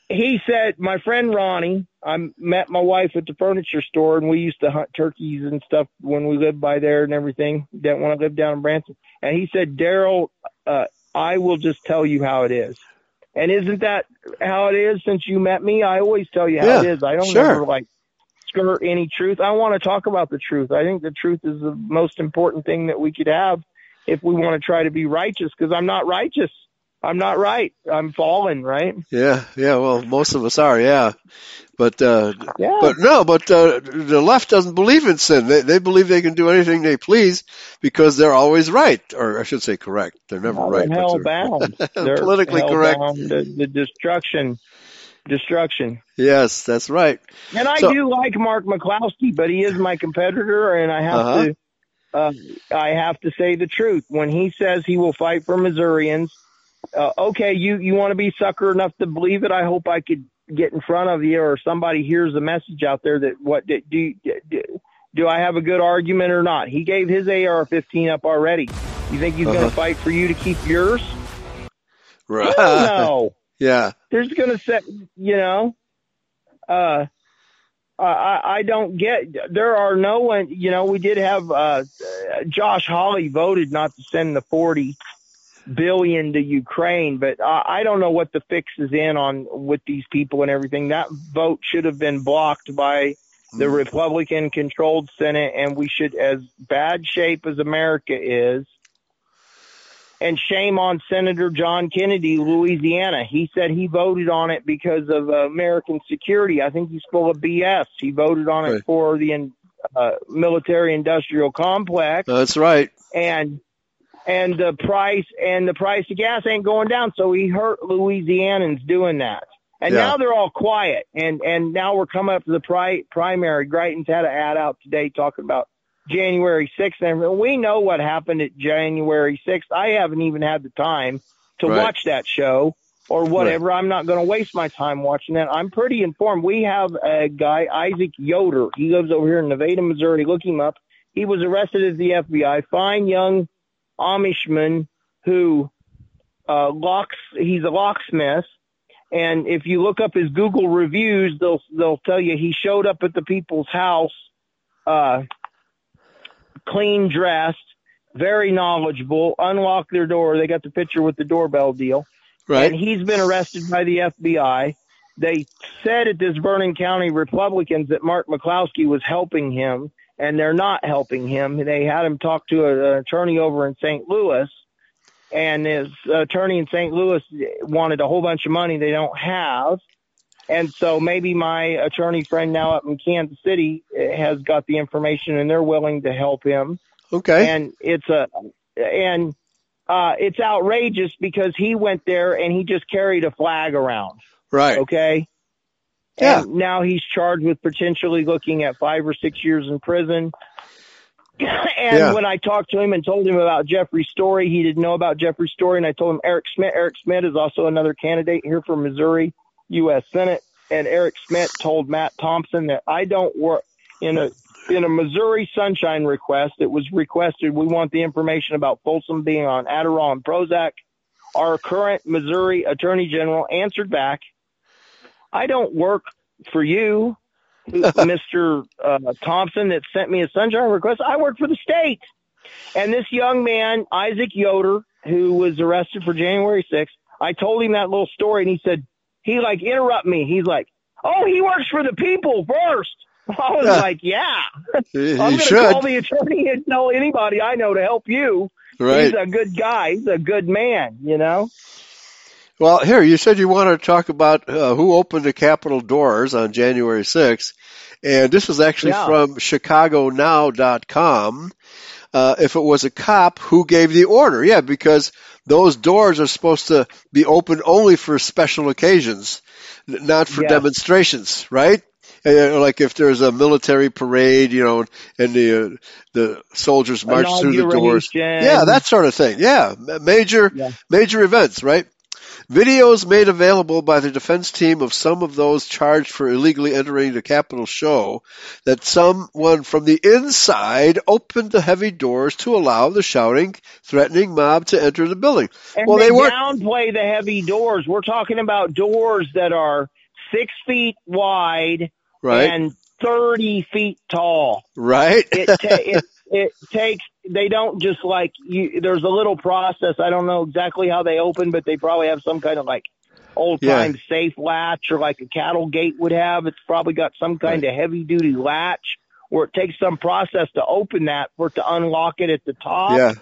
he said, my friend Ronnie, I met my wife at the furniture store, and we used to hunt turkeys and stuff when we lived by there and everything. Didn't want to live down in Branson. And he said, Daryl, uh, I will just tell you how it is. And isn't that how it is since you met me? I always tell you how Yeah, it is. I don't sure. ever like skirt any truth. I want to talk about the truth. I think the truth is the most important thing that we could have if we want to try to be righteous because I'm not righteous. I'm not right. I'm fallen, right? Yeah, yeah. Well, most of us are, yeah. But uh, Yeah. but no, but uh, the left doesn't believe in sin. They they believe they can do anything they please because they're always right, or I should say correct. They're never Well, right. hell they're- bound. *laughs* They're *laughs* Politically correct. to the destruction, destruction. Yes, that's right. And I So- do like Mark McCloskey, but he is my competitor, and I have Uh-huh. to, uh, I have to say the truth. When he says he will fight for Missourians, uh, okay, you you want to be sucker enough to believe it? I hope I could get in front of you or somebody hears the message out there that what do do, do, do I have a good argument or not? He gave his AR-15 up already. You think he's going Uh-huh. to fight for you to keep yours? Right. no. *laughs* Yeah. There's going to set, you know, uh, I- I, I don't get, there are no one, you know, we did have, uh, Josh Hawley voted not to send the 40 billion to Ukraine, but I, I don't know what the fix is in on with these people and everything. That vote should have been blocked by the Republican controlled Senate and we should, as bad shape as America is, and shame on Senator John Kennedy, Louisiana. He said he voted on it because of uh, American security. I think he's full of BS. He voted on it for the uh, military industrial complex That's right. and and the price and the price of gas ain't going down. So he hurt Louisianans doing that. And Yeah. now they're all quiet. And and now we're coming up to the pri- primary. Greitens had an ad out today talking about January 6th. And we know what happened at January 6th. I haven't even had the time to Right. watch that show or whatever. I'm not going to waste my time watching that. I'm pretty informed. We have a guy, Isaac Yoder. He lives over here in Nevada, Missouri. Look him up. He was arrested as the FBI. Fine young Amishman who uh, locks. He's a locksmith, and if you look up his Google reviews, they'll they'll tell you he showed up at the people's house, uh, clean dressed, very knowledgeable. Unlocked their door. They got the picture with the doorbell deal. Right. And he's been arrested by the FBI. They said at this Vernon County Republicans that Mark McCloskey was helping him, and they're not helping him. They had him talk to a- an attorney over in St. Louis, and his attorney in St. Louis wanted a whole bunch of money they don't have. And so maybe my attorney friend now up in Kansas City has got the information and they're willing to help him Okay. and it's a and uh it's outrageous because he went there and he just carried a flag around right. okay Yeah. and now he's charged with potentially looking at five or six years in prison *clears throat* and Yeah. when I talked to him and told him about Jeffrey's story, he didn't know about Jeffrey's story. And I told him Eric Schmitt. Eric Schmitt is also another candidate here for Missouri U.S. Senate. And Eric Schmitt told Matt Thompson that I don't work in a in a Missouri Sunshine request. It was requested. We want the information about Folsom being on Adderall and Prozac. Our current Missouri Attorney General answered back, "I don't work for you." *laughs* Mr. Uh, Thompson that sent me a sunshine request. I work for the state. And this young man, Isaac Yoder, who was arrested for January 6th, I told him that little story and he said, he like interrupt me. He's like, oh, he works for the people first. *laughs* I was Yeah. like, yeah, *laughs* He, I'm going to call the attorney and tell anybody I know to help you. right. He's a good guy. He's a good man, you know? Well, here, you said you wanted to talk about uh, who opened the Capitol doors on January 6th. And this is actually Yeah. from ChicagoNow.com. Uh, if it was a cop, who gave the order? Yeah, because those doors are supposed to be open only for special occasions, not for Yes. demonstrations, right? Uh, like if there's a military parade, you know, and the uh, the soldiers march through the doors. Yeah, that sort of thing. Yeah, major Yeah. major events, right? Videos made available by the defense team of some of those charged for illegally entering the Capitol show that someone from the inside opened the heavy doors to allow the shouting, threatening mob to enter the building. And well, they, they weren't. downplay the heavy doors. We're talking about doors that are six feet wide Right, and 30 feet tall. right. It, ta- it, it takes, they don't just like, you, there's a little process. I don't know exactly how they open, but they probably have some kind of like old time safe latch or like a cattle gate would have. It's probably got some kind of heavy duty latch where it takes some process to open that for it to unlock it at the top yeah,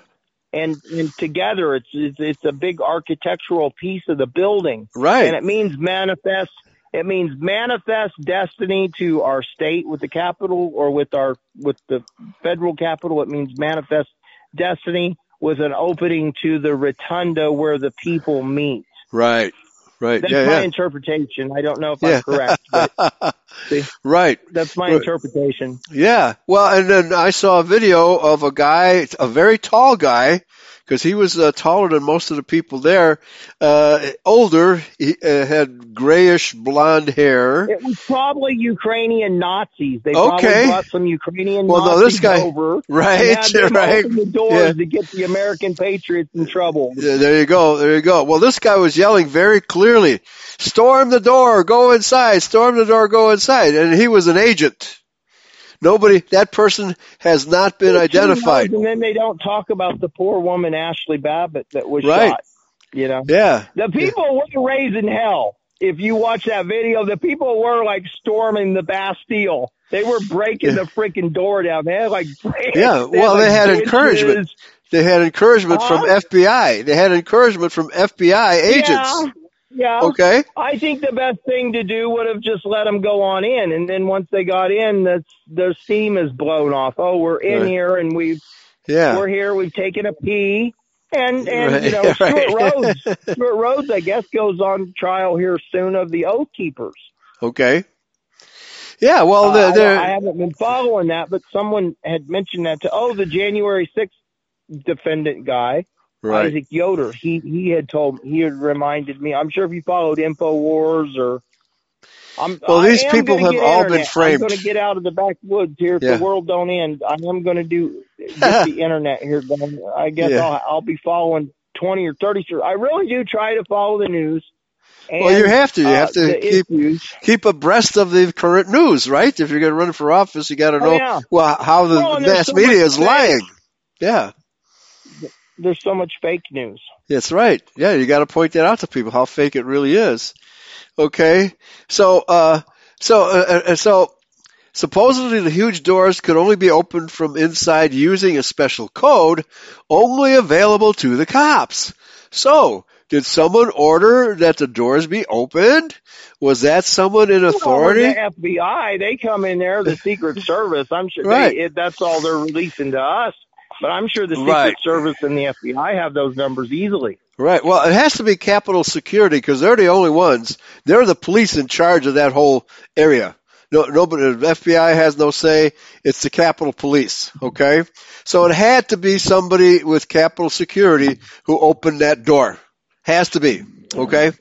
and, and together it's, it's it's a big architectural piece of the building right. and it means manifest it means manifest destiny to our state with the capital or with our with the federal capital it means manifest destiny with an opening to the rotunda where the people meet Right, right. that's yeah, my yeah. interpretation i don't know if Yeah. i'm correct but *laughs* See? right. that's my Right. interpretation Yeah. Well, and then I saw a video of a guy, a very tall guy, because he was uh, taller than most of the people there. Uh, older, he uh, had grayish blonde hair. It was probably Ukrainian Nazis. They Okay. probably brought some Ukrainian Well, no, Nazis this guy- over. *laughs* Right, and had them right. Open the doors Yeah. to get the American patriots in trouble. Yeah, There you go. There you go. Well, this guy was yelling very clearly, storm the door, go inside, storm the door, go inside. And he was an agent. Nobody, that person has not been identified. And then they don't talk about the poor woman Ashley Babbitt that was Right. shot. You know, Yeah. the people were raising hell. If you watch that video, the people were like storming the Bastille. They were breaking the freaking door down. They had like Yeah, well, they had encouragement. They had encouragement from uh-huh. FBI. They had encouragement from FBI agents. Yeah, yeah. Okay. I think the best thing to do would have just let them go on in, and then once they got in, the the steam is blown off. Oh, we're in Right. here, and we've Yeah. we're here. We've taken a pee, and and you *laughs* know Right, Stewart right. Rhodes. Stewart *laughs* Rhodes, I guess, goes on trial here soon of the Oath Keepers. Okay. Yeah. Well, Uh, they're, I, I haven't been following that, but someone had mentioned that to oh the January sixth defendant guy. Right. Isaac Yoder. He he had told he had reminded me. I'm sure if you followed Infowars or I'm Well, I these people have all been internet. framed. I'm going to get out of the backwoods here if Yeah. the world don't end. I am going to do get the *laughs* internet here going. I guess Yeah. I'll I'll be following 20 or 30. I really do try to follow the news. And, Well, you have to. You uh, have to keep issues. keep abreast of the current news, right? If you're going to run for office, you got to Oh, know yeah. well how the Well, mass so media is lying. Yeah. There's so much fake news. That's right. Yeah, you got to point that out to people how fake it really is. Okay, so uh, so uh, uh, so supposedly the huge doors could only be opened from inside using a special code, only available to the cops. So. Did someone order that the doors be opened? Was that someone in authority? Well, the FBI, they come in there, the Secret Service. I'm sure Right. they, it, that's all they're releasing to us. But I'm sure the Secret Right. Service and the FBI have those numbers easily. Right. Well, it has to be Capitol Security because they're the only ones. They're the police in charge of that whole area. No, nobody. The FBI has no say. It's the Capitol Police. Okay. So it had to be somebody with Capitol Security who opened that door. Has to be. Okay.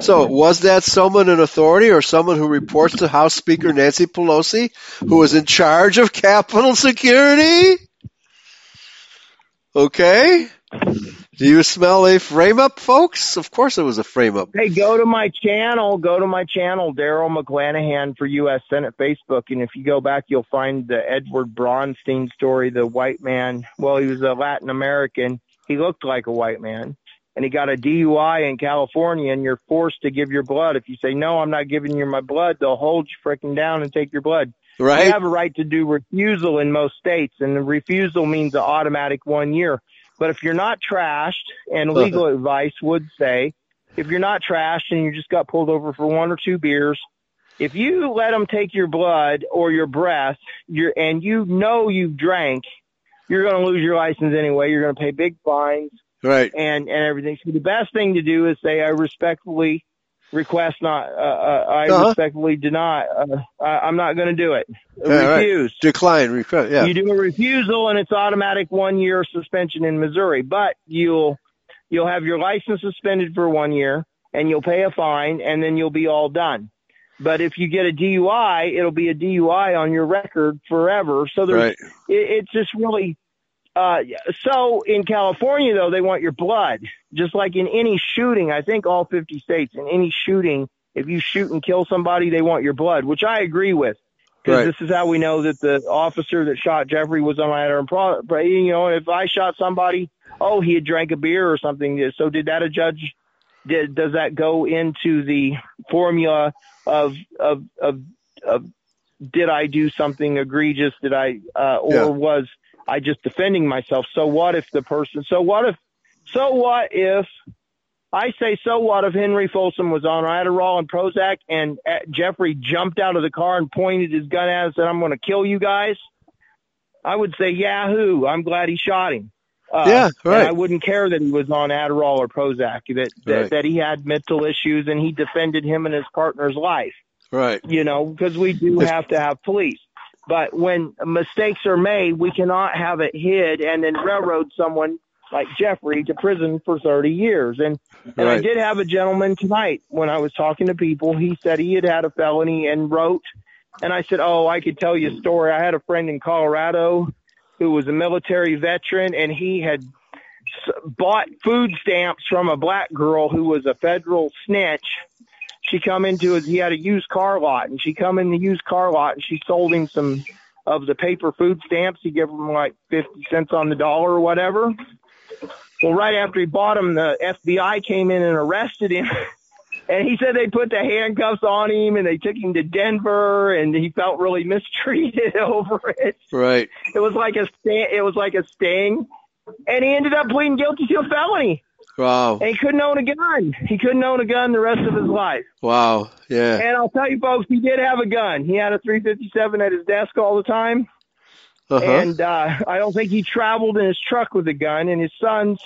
So was that someone in authority or someone who reports to House Speaker Nancy Pelosi who was in charge of Capitol Security? Okay. Do you smell a frame up, folks? Of course it was a frame up. Hey, go to my channel. Go to my channel, Daryl McClanahan for U.S. Senate Facebook. And if you go back, you'll find the Edward Bronstein story, the white man. Well, he was a Latin American. He looked like a white man. And he got a DUI in California, and you're forced to give your blood. If you say, no, I'm not giving you my blood, they'll hold you freaking down and take your blood. Right? You have a right to do refusal in most states, and the refusal means an automatic one year. But if you're not trashed, and uh-huh. legal advice would say, if you're not trashed and you just got pulled over for one or two beers, if you let them take your blood or your breath, you're and you know you've drank, you're going to lose your license anyway. You're going to pay big fines Right. and and everything. So the best thing to do is say, I respectfully request not. Uh, uh, I Uh-huh. respectfully deny. Uh, I, I'm not going to do it. Yeah, right. Refuse. Decline. Request. Yeah. You do a refusal, and it's automatic one year suspension in Missouri. But you'll you'll have your license suspended for one year, and you'll pay a fine, and then you'll be all done. But if you get a DUI, it'll be a DUI on your record forever. So there's Right. it, it's just really uh so in California though they want your blood just like in any shooting I think all 50 states in any shooting if you shoot and kill somebody they want your blood which I agree with because Right. this is how we know that the officer that shot Jeffrey was on my pro but you know if I shot somebody oh he had drank a beer or something so did that a judge did does that go into the formula of of of of did I do something egregious? Did I, uh, or Yeah. was I just defending myself? So what if the person, so what if, so what if I say, so what if Henry Folsom was on Adderall and Prozac and uh, Jeffrey jumped out of the car and pointed his gun at us and said, I'm going to kill you guys? I would say, Yahoo! I'm glad he shot him. Uh, Yeah, and right. I wouldn't care that he was on Adderall or Prozac, that, that, Right. that he had mental issues and he defended him and his partner's life Right. you know, because we do If- have to have police. But when mistakes are made, we cannot have it hid and then railroad someone like Jeffrey to prison for 30 years. And, and I did have a gentleman tonight when I was talking to people. He said he had had a felony and wrote. And I said, Oh, I could tell you a story. I had a friend in Colorado who was a military veteran and he had s- bought food stamps from a black girl who was a federal snitch. She come into his, he had a used car lot and she come in the used car lot and she sold him some of the paper food stamps. He gave him like 50 cents on the dollar or whatever. Well, right after he bought them, the FBI came in and arrested him. *laughs* And he said they put the handcuffs on him and they took him to Denver and he felt really *laughs* mistreated over it. Right. It was like a it was like a sting. And he ended up pleading guilty to a felony. Wow. And he couldn't own a gun. He couldn't own a gun the rest of his life. Wow. Yeah. And I'll tell you folks, he did have a gun. He had a 357 at his desk all the time. Uh-huh. And uh, I don't think he traveled in his truck with a gun. And his sons,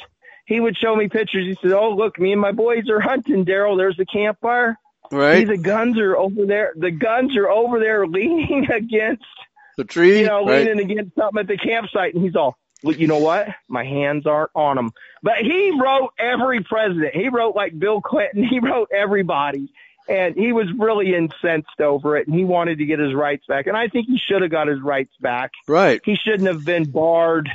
he would show me pictures. He said, "Oh, look, me and my boys are hunting, Daryl. There's the campfire. See, right. the guns are over there. The guns are over there *laughs* leaning against, The tree. you know, right. leaning against something at the campsite." And he's all, "You know what? My hands aren't on them." But he wrote every president. He wrote like Bill Clinton. *laughs* He wrote everybody. And he was really incensed over it, and he wanted to get his rights back. And I think he should have got his rights back Right. he shouldn't have been barred.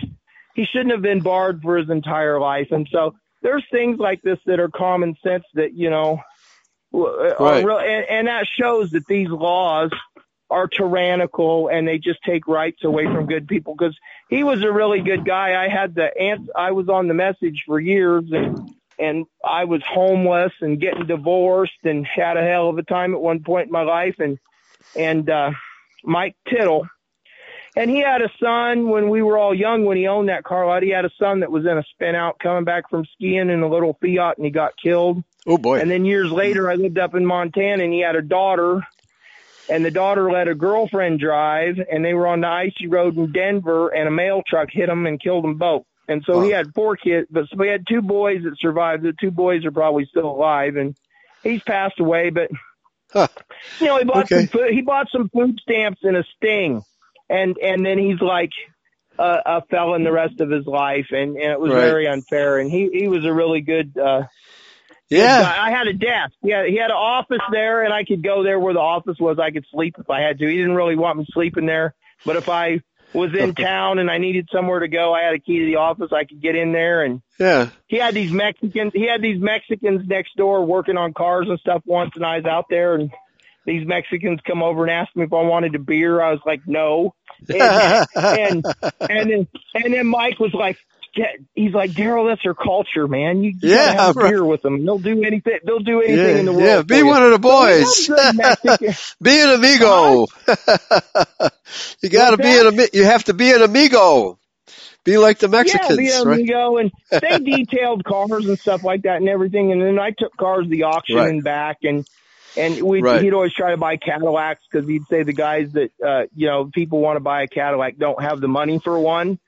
He shouldn't have been barred for his entire life. And so there's things like this that are common sense that, you know, uh, are Right. real, and, and that shows that these laws are tyrannical and they just take rights away from good people because he was a really good guy. I had the ant, I was on the message for years and, and I was homeless and getting divorced and had a hell of a time at one point in my life. And, and, uh, Mike Tittle, and he had a son when we were all young when he owned that car lot. He had a son that was in a spin out coming back from skiing in a little Fiat and he got killed. Oh boy. And then years later, I lived up in Montana and he had a daughter and the daughter let a girlfriend drive and they were on the icy road in Denver and a mail truck hit them and killed them both. And so he had four kids, but so he had two boys that survived. The two boys are probably still alive and he's passed away, but Huh. you know, he bought Okay. some food, he bought some food stamps and a sting and, and then he's like, a, a felon the rest of his life and, and it was Right. very unfair. And he, he was a really good, uh, yeah. Uh, I had a desk. He he had an office there, and I could go there where the office was. I could sleep if I had to. He didn't really want me sleeping there, but if I was in town and I needed somewhere to go, I had a key to the office. I could get in there, and Yeah. he had these Mexicans. He had these Mexicans next door working on cars and stuff once, and I was out there, and these Mexicans come over and asked me if I wanted a beer. I was like, no, and *laughs* and and then and then Mike was like. He's like Daryl. That's their culture, man. You, you Yeah, gotta have a right. beer with them. They'll do anything. They'll do anything Yeah, in the world. yeah, be for you. one of the boys. *laughs* Be an amigo. *laughs* you got to be an ami- you have to be an amigo. Be like the Mexicans, yeah, be an right? amigo, and *laughs* they detailed cars and stuff like that and everything. And then I took cars to the auction Right. and back, and and we Right. he'd always try to buy Cadillacs because he'd say the guys that uh, you know people want to buy a Cadillac don't have the money for one,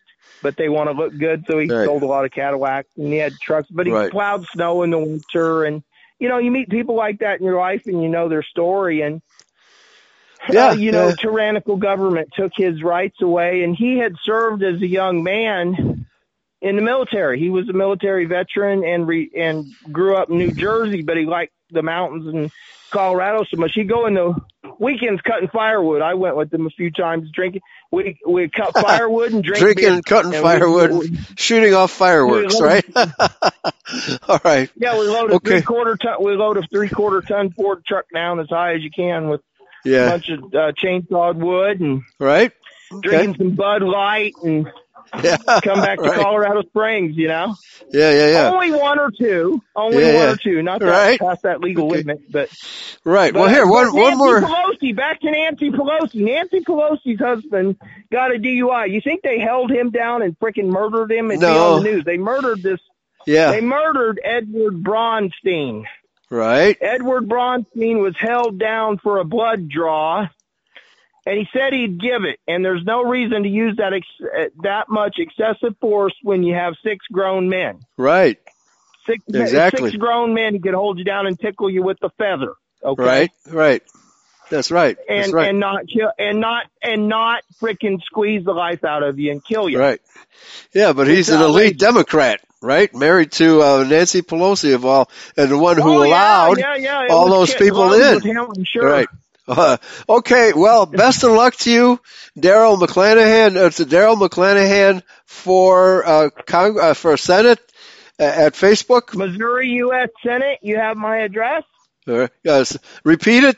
but they want to look good. So he Right. sold a lot of Cadillacs and he had trucks, but he Right. plowed snow in the winter and. You know, you meet people like that in your life, and you know their story, and Yeah, uh, you know, yeah. tyrannical government took his rights away, and he had served as a young man in the military. He was a military veteran and re- and grew up in New Jersey, but he liked the mountains and Colorado so much. He'd go in the weekends cutting firewood. I went with him a few times drinking. We we cut firewood and drink Drinking, beer. cutting And firewood, we- shooting off fireworks, we- right? *laughs* All right. yeah, we load a Okay. three quarter ton. We load a three quarter ton Ford truck down as high as you can with a Yeah. bunch of uh, chainsawed wood and Right. Okay. drinking some Bud Light and Yeah. *laughs* come back to right. Colorado Springs, you know? Yeah, yeah, yeah. Only one or two. Only Yeah, one yeah. or two. Not that Right. past that legal Okay. limit, but, Right. but Well, here one one Nancy more. Pelosi, back to Nancy Pelosi. Nancy Pelosi's husband got a DUI. You think they held him down and freaking murdered him? It'd be No. on the news. They murdered this. Yeah. They murdered Edward Bronstein. Right. Edward Bronstein was held down for a blood draw, and he said he'd give it. And there's no reason to use that ex- uh, that much excessive force when you have six grown men. Right. Six, Exactly. six grown men could hold you down and tickle you with the feather. Okay. Right. Right. That's right. That's And right. and not kill and not and not freaking squeeze the life out of you and kill you. Right. Yeah, but he's It's an elite outrageous. Democrat. right? Married to uh, Nancy Pelosi of all, and the one who Oh, allowed yeah, yeah, it all those people in. him, sure. Right. Uh, *laughs* okay. Well, best of luck to you, Daryl McClanahan. Uh, It's Daryl McClanahan for uh, Cong- uh, for Senate uh, at Facebook. Missouri U.S. Senate. You have my address. Uh, yes. Repeat it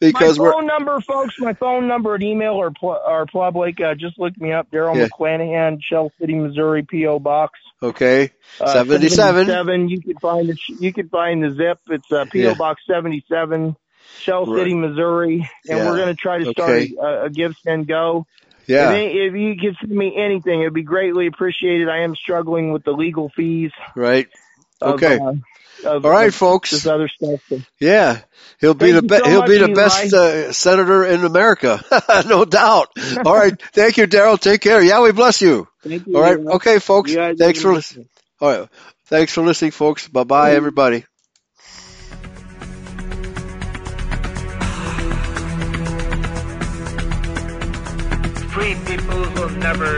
because my phone number, folks. My phone number and email are pl- or public. Uh, just look me up, Daryl Yeah. McClanahan, Shell City, Missouri, PO Box okay. uh, 77. 77. You can find the you can find the zip. It's uh, PO Yeah. Box seventy seven, Shell Right. City, Missouri, and Yeah. we're going to try to start Okay. a, a GiveSendGo. Yeah. If, if you could send me anything, it'd be greatly appreciated. I am struggling with the legal fees. Right. Of, Okay. uh, of, All right, of folks. This other stuff. Yeah, he'll be Thank the be- so he'll be the best uh, senator in America, *laughs* no doubt. All right, *laughs* thank you, Daryl. Take care. Yeah, we bless you. thank you. All right, Eli. okay, folks. Thanks for listening. All right, thanks for listening, folks. Bye bye, everybody. Free people will never